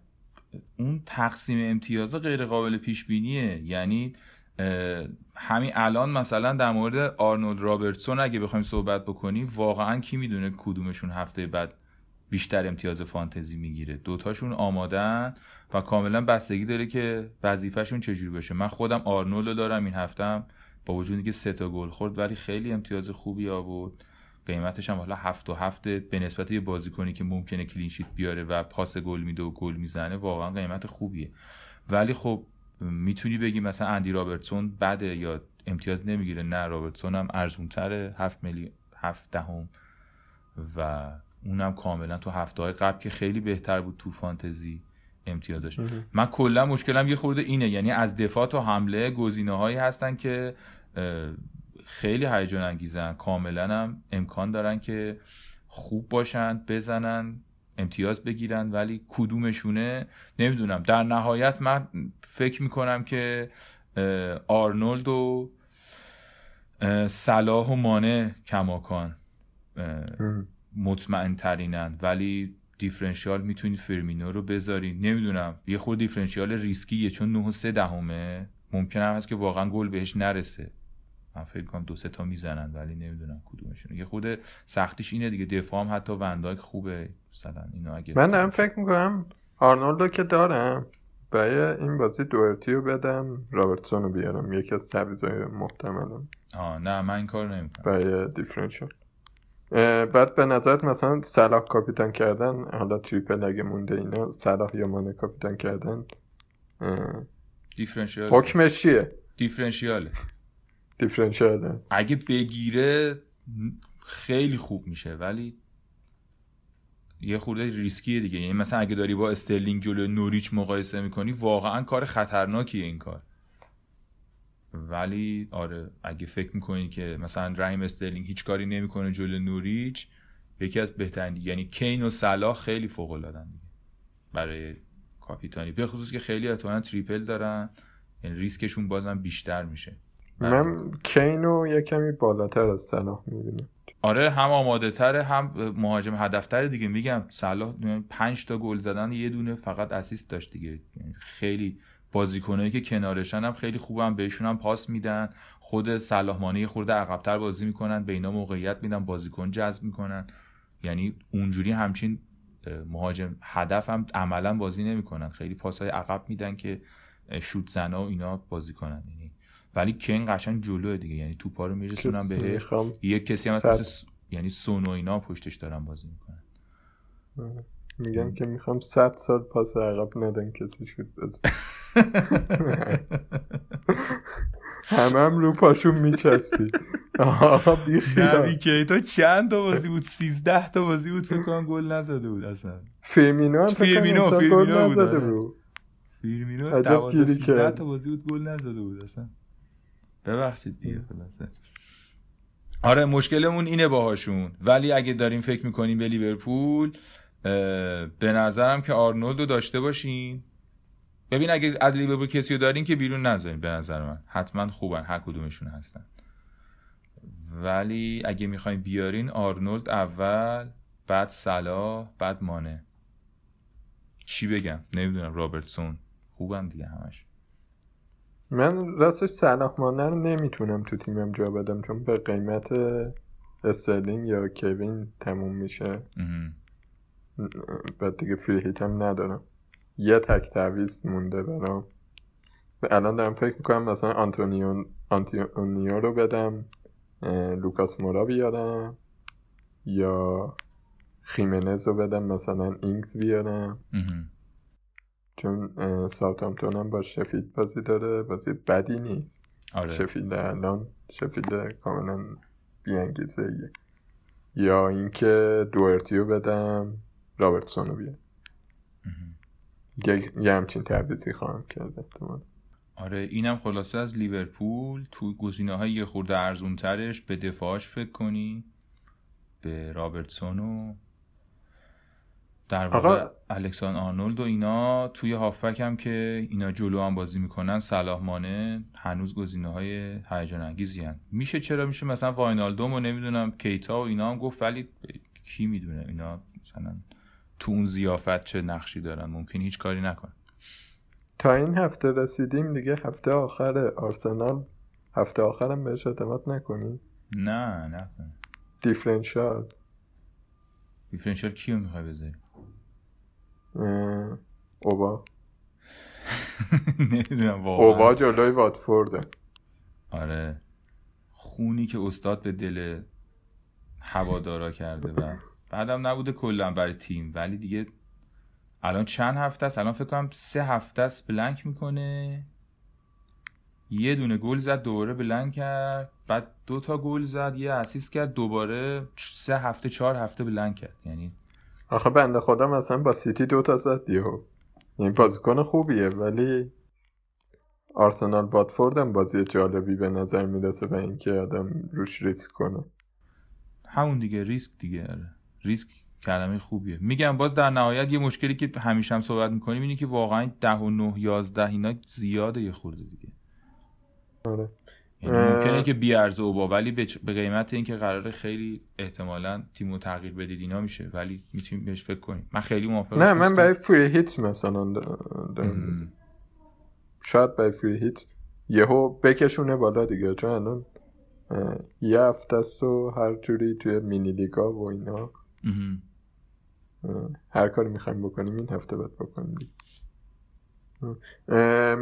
اون تقسیم امتیازا غیر قابل پیش بینیه یعنی همین الان مثلا در مورد آرنولد رابرتسون اگه بخوایم صحبت بکنیم واقعا کی می‌دونه کدومشون هفته بعد بیشتر امتیاز فانتزی می‌گیره. دوتاشون آماده‌ن و کاملا بستگی داره که وظیفهشون چجوری باشه. من خودم آرنولد رو دارم این هفتم با وجودی که سه تا گل خورد ولی خیلی امتیاز خوبی آورد. قیمتش هم حالا هفت و هفت به نسبت یه بازیکنی که ممکنه clean sheet بیاره و پاس گل میده و گل می‌زنه واقعا قیمت خوبیه. ولی خب می‌تونی بگی مثلا اندی رابرتسون بده یا امتیاز نمی‌گیره؟ نه رابرتسون هم ارزون تره هفت میلیون هفت دهم و اونم کاملا تو هفته های قبل که خیلی بهتر بود تو فانتزی امتیازش. من کلا مشکلم یه خورده اینه یعنی از دفاع تا حمله گزینه هایی هستن که خیلی هیجان انگیزن. کاملا هم امکان دارن که خوب باشن بزنن امتیاز بگیرن ولی کدومشونه نمی‌دونم. در نهایت من فکر می‌کنم که آرنولد و صلاح و مانه کماکان. مطمئن ترینن ولی differential می‌تونید فرمینو رو بذارید نمی‌دونم یه خورده differential ریسکیه چون 9 و 3 دهمه. ممکن هم هست که واقعا گل بهش نرسه. من فکر کنم دو سه تا می‌زنن ولی نمی‌دونم کدومشون. یه خورده سختیش اینه دیگه. دفاع هم حتی ون‌دایک خوبه. مثلا اینو اگه من دارم فکر می‌کنم آرنولدو که دارم برای این بازی دوئرتی رو بدم رابرتسون رو بیارم. یکی از تعویضای محتملم. آه نه من این کار نمی‌کنم. برای differential. بعد به نظرت مثلا صلاح کاپیتان کردن حالا triple اگه مونده اینا صلاح یا مانه کاپیتان کردن؟ differential حکمش چیه؟ differential ه. differential ه. اگه بگیره خیلی خوب میشه ولی یه خورده ریسکیه دیگه. یعنی مثلا اگه داری با استرلینگ جلو نوریچ مقایسه می‌کنی واقعا کار خطرناکیه این کار. ولی آره اگه فکر می‌کنی که مثلا رحیم استرلینگ هیچ کاری نمی‌کنه جلو نوریچ یکی از بهترین یعنی کین و صلاح خیلی فوق العاده دیگه برای کاپیتانی به خصوص که خیلی احتمالاً triple دارن یعنی ریسکشون بازم بیشتر میشه. من کینو یه کمی بالاتر از صلاح می‌بینم. آره هم آماده تره هم مهاجم هدفتر دیگه. میگم صلاح پنج تا گل زدن یه دونه فقط اسیست داشت دیگه. یعنی خیلی بازیکنایی که کنارشن هم خیلی خوبم بهشون هم پاس میدن. خود صلاح یه خورده عقبتر بازی می‌کنن به اینا موقعیت میدن بازیکن جذب می‌کنن. یعنی اونجوری همچین مهاجم هدف هم عملا بازی نمی‌کنن. خیلی پاسهای عقب میدن که شوت زنا و اینا بازی کنن. یعنی ولی کین قشنگ جلوه دیگه. یعنی توپا رو میرسونن بهش. می‌خوام یک کسی هم س- یعنی سون و اینا پشتش دارن بازی می‌کنن. میگم که می‌خوام صد سال پاس عقب ندن کسی شد همه هم رو پاشون میچسبی. خیال. کیتا چند تا بازی بود؟ 13 تا بازی بود؟ فکر کنم گل نزده بود اصلا. فیرمینو هم فیرمینو- فیرمینو نزده آره. بود. فیرمینو عجب 12 گیری 13 کرد. تا بازی بود گل نزده بود اصلا. ببخشید دیگه خلاصه. آره مشکلمون اینه باهاشون. ولی اگه داریم فکر می‌کنیم به لیورپول به نظرم که آرنولد رو داشته باشین. ببین اگه از لیورپول کسی رو دارین که بیرون نذارین به نظر من. حتما خوبن هر کدومشون هستن. ولی اگه می‌خواین بیارین آرنولد اول بعد صلاح بعد مانه. چی بگم؟ نمی‌دونم رابرتسون. خوبن دیگه همش. من راستش صلاح مانه رو نمی‌تونم تو تیمم جا بدم چون به قیمت استرلینگ یا کوین تموم میشه. بعد دیگه free hit هم ندارم. یه تک تعویض مونده برام و الان دارم فکر می‌کنم مثلا آنتونیو آنتونیو رو بدم لوکاس مورا بیارم یا خیمنز رو بدم مثلا اینگز بیارم. چون اه، ساوثهامپتون هم با شفیلد بازی داره بازی بدی نیست آره شفیلد الان شفیلد کاملا بی‌انگیزه‌ست. یا اینکه دوئرتیو بدم رابرتسون رو بیارم. یه, همچین تعویضی خواهم کرد احتمال آره اینم خلاصه از لیورپول. تو گزینه های یه خورده ارزون ترش به دفاعش فکر کنی به رابرتسون و در واقع آقا- الکسان آرنولد و اینا. توی هافبک هم که اینا جلو هم بازی می‌کنن صلاح مانه هنوز گزینه های هیجان انگیزی هن. میشه چرا؟ میشه مثلا واینالدوم و نمی‌دونم کیتا و اینا هم گفت ولی کی می‌دونه اینا؟ مثلا تو اون زیافت چه نقشی دارن؟ ممکن هیچ کاری نکن تا این هفته رسیدیم دیگه هفته آخر آرسنال. هفته آخرم بهش اعتماد نکنی؟ نه نکن دیفرنشال دیفرنشیال کیو می‌خوای بذاری؟ اوبا. نمی‌دونم واقعا. اوبا جلوی واتفورده. آره. خونی که استاد به دل هوادارا کرده و بعدم نبوده کلا برای تیم ولی دیگه الان چند هفته است؟ الان فکر کنم سه هفته است بلنک می‌کنه. یه دونه گل زد دوباره بلنک کرد. بعد دو تا گل زد یه اسیست کرد دوباره سه هفته چهار هفته بلنک کرد. یعنی آخه بنده خدا مثلا با سیتی دوتا زد یهو یعنی بازیکن خوبیه ولی آرسنال واتفورد هم بازی جالبی به نظر می‌رسه و اینکه آدم روش ریسک کنه. همون دیگه ریسک دیگه آره. ریسک کلمه خوبیه. میگم باز در نهایت یه مشکلی که همیشه هم صحبت می‌کنیم اینه که واقعا ده و نه یازده اینا زیاده یه خورده دیگه. آره. یعنی. ممکنه که بیارزه اوبا ولی به قیمت اینکه قراره خیلی احتمالا تیمو تغییر بدید اینا میشه ولی می‌تونیم بهش فکر کنیم. من خیلی موافقم. نه من برای فری هیت مثلا دارم. شاید برای فری هیت یهو بکشونه بالا دیگه. چون الان یه هفته و هر جوری توی مینی لیگا و اینا هر کاری می‌خوایم بکنیم این هفته باید بکنیم.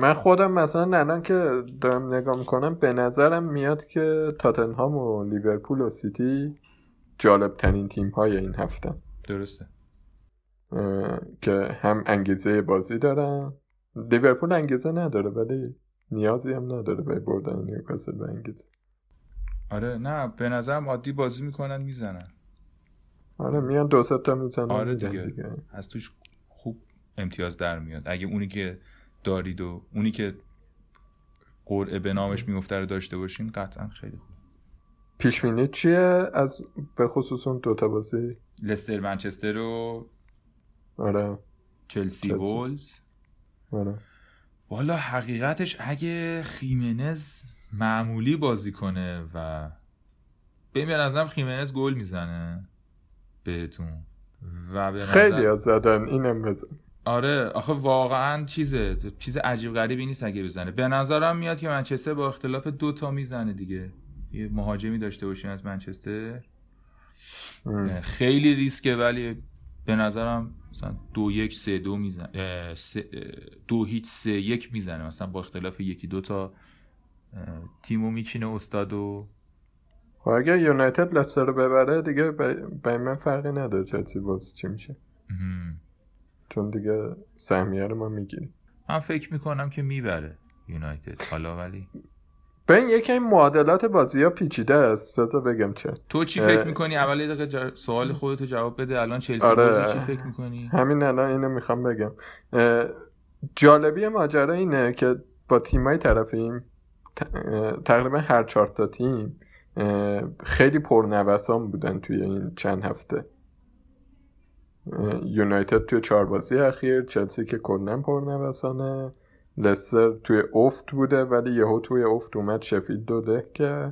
من خودم مثلا الان که دارم نگاه می‌کنم به نظرم میاد که تاتنهام و لیورپول و سیتی جالب ترین تیم های این هفته. درسته. که هم انگیزه بازی دارن. لیورپول انگیزه نداره ولی نیازی هم نداره به بردن نیوکاسل به انگیزه. آره نه به نظرم عادی بازی می‌کنن می‌زنن. آره میان دو تا می‌زنن آره دیگه. دیگه. از توش خوب امتیاز در میاد. اگه اونی که دارید و اونی که قرعه به نامش میفته رو داشته باشین قطعا خیلی خوب. پیش بینی چیه؟ از به خصوص اون دوتا بازی. لستر منچستر و آره. چلسی چلسی. وولز. آره. والا حقیقتش اگه خیمنز معمولی بازی کنه و ببین به نظرم خیمنز گل می‌زنه. بهتون. و به نظر- خیلی ها زدن اینم بزن. آره آخه واقعا چیزه چیز عجیب غریبی نیست اگه بزنه. به نظرم میاد که منچستر با اختلاف دو تا می‌زنه دیگه. یه مهاجمی داشته باشیم از منچستر. ام. خیلی ریسکه ولی به نظرم مثلا دو یک سه دو می‌زنه دو هیچ سه یک می‌زنه. مثلا با اختلاف یکی دو تا تیمو میچینه استاد و و اگر یونایتد لستر رو ببره دیگه به من فرقی نداره چلسی وولز چی میشه. چون دیگه سهمیه رو ما می‌گیریم. من فکر می‌کنم که می‌بره یونایتد. حالا ولی؟ به این یکی این معادلات بازی ها پیچیده است. بذار بگم چه. تو چی. فکر می‌کنی؟ اول یه دقیقه جا- سوال خودتو جواب بده. الان چلسی آره. چی فکر می‌کنی؟ همین الان اینو می‌خوام بگم. جالبی ماجرا اینه که با تیمای طرفیم تقریبا هر چهار تا تیم خیلی پرنوسان بودن توی این چند هفته. یونایتد توی چهار بازی اخیر چلسی که کلا پرنوسانه لستر توی افت بوده ولی یهو توی افت اومد شفیلد دو که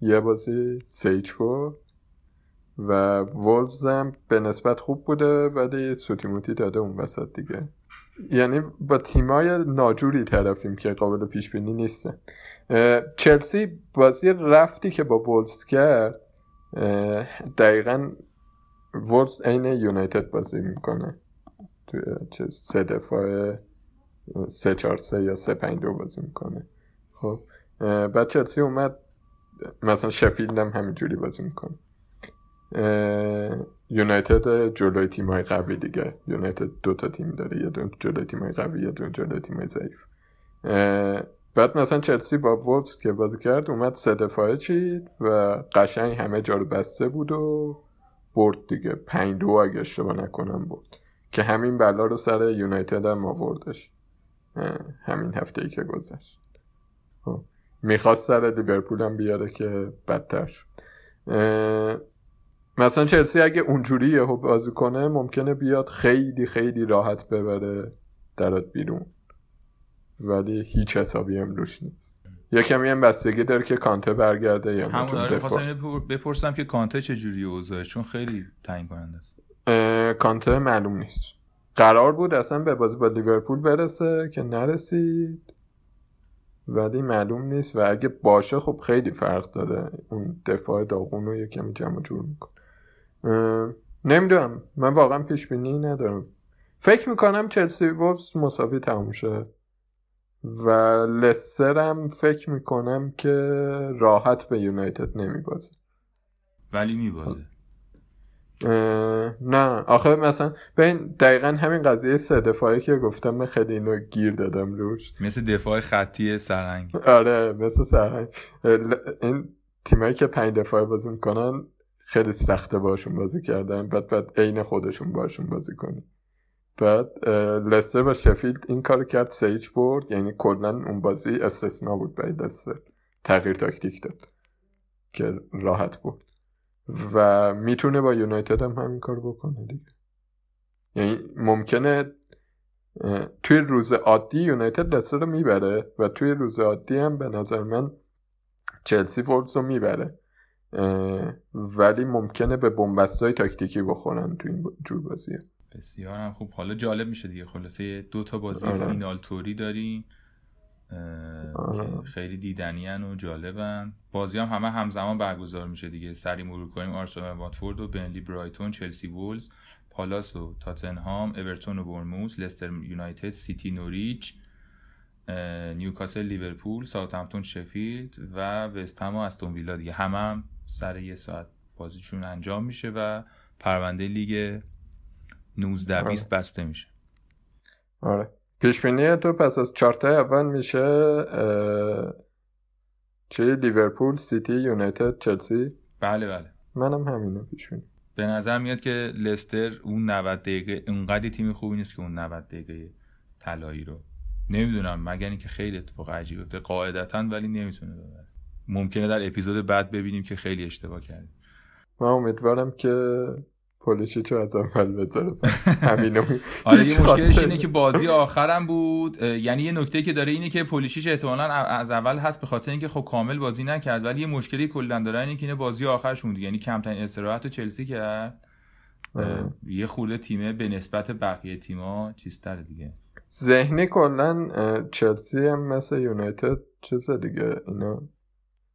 یه بازی سیج برد. و وولفز هم به نسبت خوب بوده ولی سوتیموتی داده اون وسط دیگه. یعنی با تیمای ناجوری طرفیم که قابل پیش بینی نیستن. چلسی بازی رفتی که با وولفز کرد دقیقا وولفز عین یونایتد بازی می‌کنه. توی چه سه دفاع سه چهار سه یا سه پنج دو بازی می‌کنه. خب بعد چلسی اومد مثلا شفیلد هم همینجوری بازی می‌کنه. یونایتد جلوی تیمای قوی دیگه. یونایتد دو تا تیم داره یه دونه جلوی تیمای قوی یه دونه جلوی تیمای ضعیف. اه، بعد مثلا چلسی با وولفز که بازی کرد اومد سه دفاعه چید و قشنگ همه جا رو بسته بود و برد دیگه. پنج دو اگه اشتباه نکنم برد که همین بلا رو سر یونایتد هم آوردش. همین هفته ای که گذشت. خب. می‌خواست سر لیورپول هم بیاره که بدتر شد. مثلا چلسی اگه اونجوری یهو بازی کنه ممکنه بیاد خیلی خیلی راحت ببره درات بیرون. ولی هیچ حسابی هم روش نیست. یه کمی هم بستگی داره که کانته برگرده یا همون آره بپرسم که کانته چه جوری اوضاعه؟ چون خیلی تعیین کننده است کانته معلوم نیست. قرار بود اصلا به بازی با لیورپول برسه که نرسید ولی معلوم نیست. و اگه باشه خب خیلی فرق داره. اون دفاع داغون رو یه کمی جمع جور می‌کنه. نمی‌دونم. من واقعا پیش بینی ندارم. فکر می‌کنم چلسی وولفز مساوی تموم شه. و لسترم فکر می‌کنم که راحت به یونایتد نمیبازه. ولی میبازه. نه. آخه مثلا ببین دقیقا همین قضیه سه دفاعی که گفتم من خیلی اینو گیر دادم روش. مثل دفاع خطی سرنگ آره مثل سرهنگ. ال- این تیمایی که پنج دفاعه بازی می‌کنن خیلی سخته باشون بازی کردن. بعد بعد عین خودشون باشون بازی کنی بعد لستر با شفیلد این کار کرد سیج برد یعنی کلا اون بازی استثنا بود برای لستر تغییر تاکتیک داد که راحت بود. و می‌تونه با یونایتد هم همین کار بکنه دیگه. یعنی ممکنه توی روز عادی یونایتد لستر رو می‌بره و توی روز عادی هم به نظر من چلسی وولفز رو می‌بره. ولی ممکنه به بنبستای تاکتیکی بخورن تو این جور بازی بسیار هم خوب حالا جالب میشه دیگه. خلاصه دو تا بازی آره. فینال توری داریم. آره. که خیلی دیدنیان و جالبن. بازی هم همه همزمان برگزار میشه دیگه. سری مرور کنیم. آرسنال واتفورد و برنلی برایتون چلسی وولز پالاس و تاتنهام اورتون و بورنموث لستر یونایتد سیتی نوریچ نیوکاسل لیورپول ساوثهمپتون شفیلد و وستهم و استون ویلا دیگه. همه هم سر یه ساعت بازیشون انجام میشه و پرونده لیگ 19 20 بسته میشه. آره. پیش بینی تو پس از چارت اول میشه اه، چی؟ لیورپول سیتی یونایتد چلسی. بله بله. منم همینو پیش بینی به نظر میاد که لستر اون 90 دقیقه اونقدی تیم خوبی نیست که اون 90 دقیقه طلایی رو. نمی‌دونم مگر اینکه خیلی اتفاق عجیب افتاده قاعدتا ولی نمی‌تونه ببره. ممکنه در اپیزود بعد ببینیم که خیلی اشتباه کردیم. من امیدوارم که پولیشیچو از اول بذاره؟ همینو می- آره یه مشکلش اینه که بازی آخرم بود. یعنی یه نکته که داره اینه که پولیشیچ احتمالاً از اول هست به خاطر اینکه خب کامل بازی نکرد ولی یه مشکلی کلا داره اینه که اینه بازی آخرش بود یعنی کمترین استراحت چلسی کرد. یه خورده تیمه به نسبت بقیه تیما چیزتره دیگه. ذهنی کلا چلسی هم مثل یونایتد چیز دیگه. اینا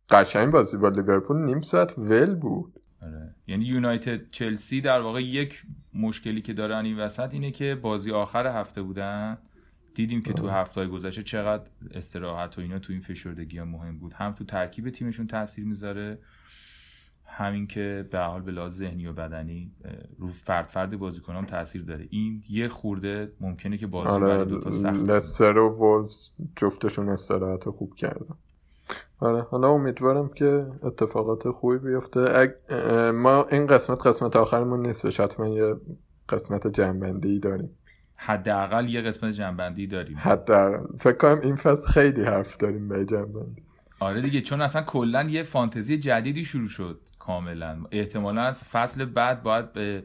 قشنگ بازی با لیورپول نیم ساعت ول بود. آره. یعنی یونایتد چلسی در واقع یک مشکلی که دارن این وسط اینه که بازی آخر هفته بودن دیدیم که تو هفته های گذشته چقدر استراحت و اینا تو این فشردگی ها مهم بود هم تو ترکیب تیمشون تاثیر می‌ذاره همین که به حال به لحاظ ذهنی و بدنی رو فرد فرد بازیکنان تاثیر داره این یه خورده ممکنه که بازی آره برای دو تا سخت. لستر و وولز جفتشون استراحت خوب کردن آره حالا امیدوارم که اتفاقات خوبی بیفته. اگ... ما این قسمت قسمت آخرمون نیستش حتما یه قسمت جنبندی داریم. حداقل یه قسمت جنبندی داریم. حتی فکر کنم این فصل خیلی حرف داریم به جنبندی. آره دیگه چون اصلا کلا یه فانتزی جدیدی شروع شد کاملا. احتمالا از فصل بعد باید به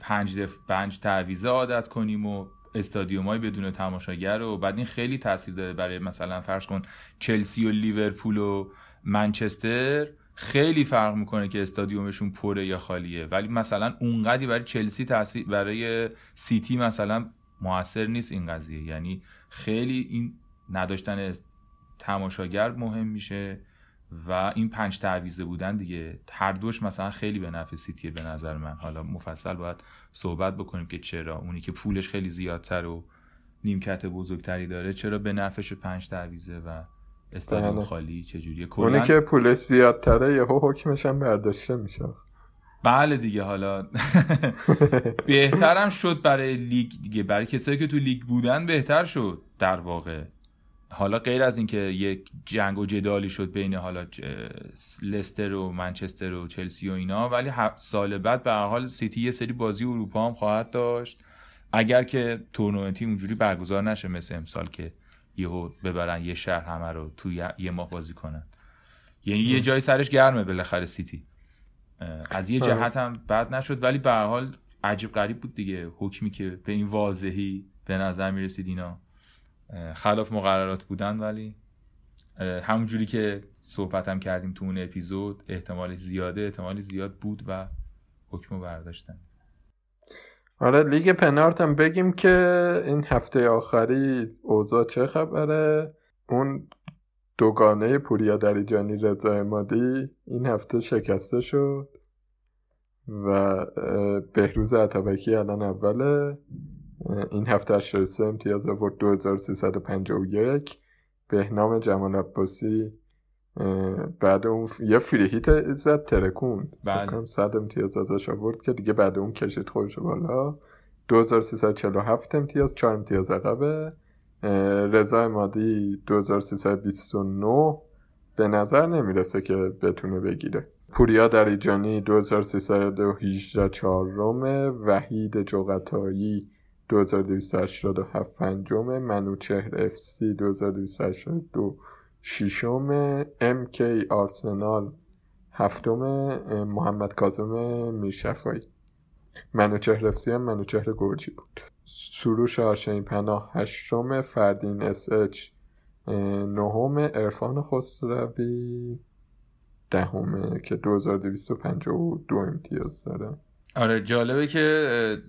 پنج دف... پنج تعویضه عادت کنیم و استادیوم های بدون تماشاگر و بعد این خیلی تاثیر داره برای مثلا فرض کن چلسی و لیورپول و منچستر. خیلی فرق می‌کنه که استادیومشون پره یا خالیه. ولی مثلا اونقدی برای چلسی تاثیر برای سیتی مثلا موثر نیست این قضیه. یعنی خیلی این نداشتن تماشاگر مهم میشه. و این پنج تعویزه بودن دیگه هر دوش مثلا خیلی به نفع سیتیه به نظر من. حالا مفصل باید صحبت بکنیم که چرا. اونی که پولش خیلی زیادتر و نیمکت بزرگتری داره چرا به نفعش پنج تعویزه و استادیوم بله. خالی؟ چجوریه؟ اونی کلا که پولش زیادتره یهو حکمش هم برداشته میشه. بله دیگه حالا بهترم شد برای لیگ دیگه. برای کسایی که تو لیگ بودن بهتر شد در واقع. حالا غیر از اینکه یک جنگ و جدالی شد بین حالا لستر و منچستر و چلسی و اینا ولی سال بعد به حال سیتی یه سری بازی اروپا هم خواهد داشت. اگر که تورنمنتی اونجوری برگزار نشه مثل امسال که یهو ببرن یه شهر همه رو تو یه- ماه بازی کنن. یعنی یه جای سرش گرمه بالاخره سیتی. از یه آره. جهت هم بد نشد ولی به حال عجیب غریب بود دیگه. حکمی که به این واضحی به نظر می‌رسید اینا. خلاف مقررات بودن ولی همونجوری که صحبت هم کردیم تو اون اپیزود احتمال زیاده احتمال زیاد بود و حکم برداشتن. آره لیگ پنارت هم بگیم که این هفته آخری اوضاع چه خبره؟ اون دوگانه پوریا دریجانی رضا امادی این هفته شکسته شد و بهروز عطابکی الان اوله. این هفته 83 امتیاز آورد 2351 بهنام جمال عباسی بعد اون ف- یه فری هیت زد ترکون بله. 100 امتیاز ازش آورد که دیگه بعد اون کشید خودش بالا. 2347 امتیاز 4 امتیاز عقبه رضا امادی 2329 به نظر نمی‌رسه که بتونه بگیره. پوریا دریجانی 2318 چهارمه وحید جغتایی 2287 پنجمه منوچهر اف سی. 2282 ششم ام کی آرسنال. هفتم محمد کاظم میرشفایی. منوچهر اف سی هم منوچهر گرجی بود. سروش هاشمی پناه. هشتم فردین اس اچ. نهم عرفان خسروی. دهمه که 2252 امتیاز داره. آره جالبه که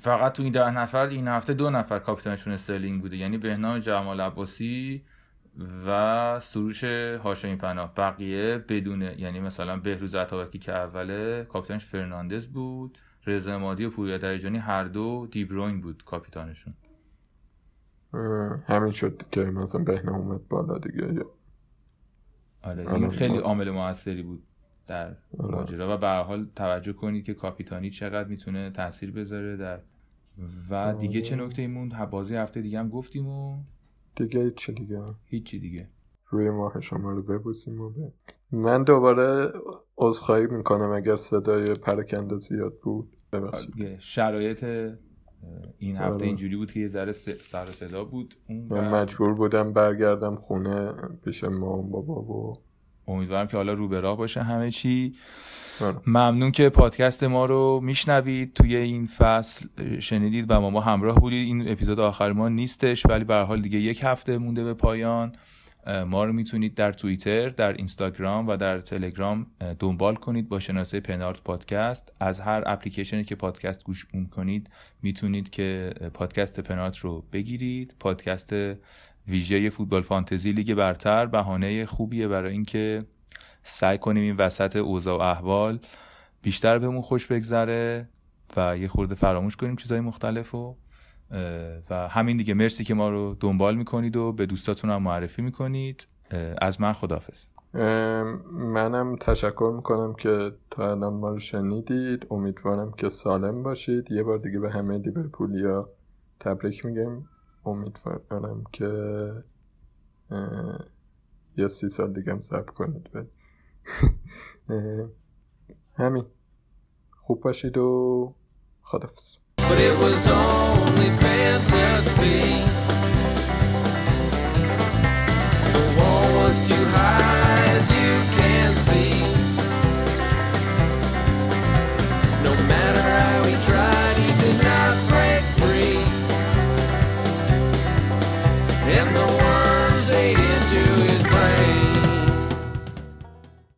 فقط تو این ده نفر این هفته دو نفر کاپیتانشون استرلینگ بوده. یعنی بهنام جمال عباسی و سروش هاشمی پناه. بقیه بدون یعنی مثلا بهروز عطابکی که اوله کاپیتانش فرناندز بود. رضا امادی و پوریا دریجانی هر دو دیبروین بود کاپیتانشون. همین شد که مثلا بهنام اومد بالا دیگه. آره. این خیلی عامل موثری بود. در آره. ماجرا. و به حال توجه کنید که کاپیتانی چقدر می‌تونه تاثیر بذاره در و دیگه چه نکته ایمون بازی هفته دیگه هم گفتیم و دیگه چه دیگه. هیچی دیگه. روی ماه شما رو ببوسیم و به من دوباره عذرخواهی می‌کنم اگر صدای پرکنده زیاد بود. ببخشید. دیگه شرایط این هفته آره. اینجوری بود که یه ذره سر و صدا بود. اون من مجبور بودم برگردم خونه پیش مام بابا و امیدوارم که حالا رو به راه باشه همه چی. آره. ممنون که پادکست ما رو میشنوید. توی این فصل شنیدید و ما ما همراه بودید. این اپیزود آخر ما نیستش ولی به حال دیگه یک هفته مونده به پایان. ما رو می‌تونید در توییتر در اینستاگرام و در تلگرام دنبال کنید با شناسه پنارت پادکست. از هر اپلیکیشنی که پادکست گوش کنید می‌تونید که پادکست پنارت رو بگیرید. پادکست ویژه فوتبال فانتزی لیگ برتر بهانه خوبیه برای اینکه سعی کنیم این وسط اوضاع و احوال بیشتر بهمون خوش بگذره و یه خورده فراموش کنیم چیزهای مختلف و و همین دیگه. مرسی که ما رو دنبال می‌کنید و به دوستاتون هم معرفی می‌کنید. از من خداحافظ. منم تشکر می‌کنم که تا الان ما رو شنیدید. امیدوارم که سالم باشید. یه بار دیگه به همه لیورپولیا تبریک میگم امیدوارم که یه سی سال دیگه هم صبر کنید همین خوب باشید و خدافز too high.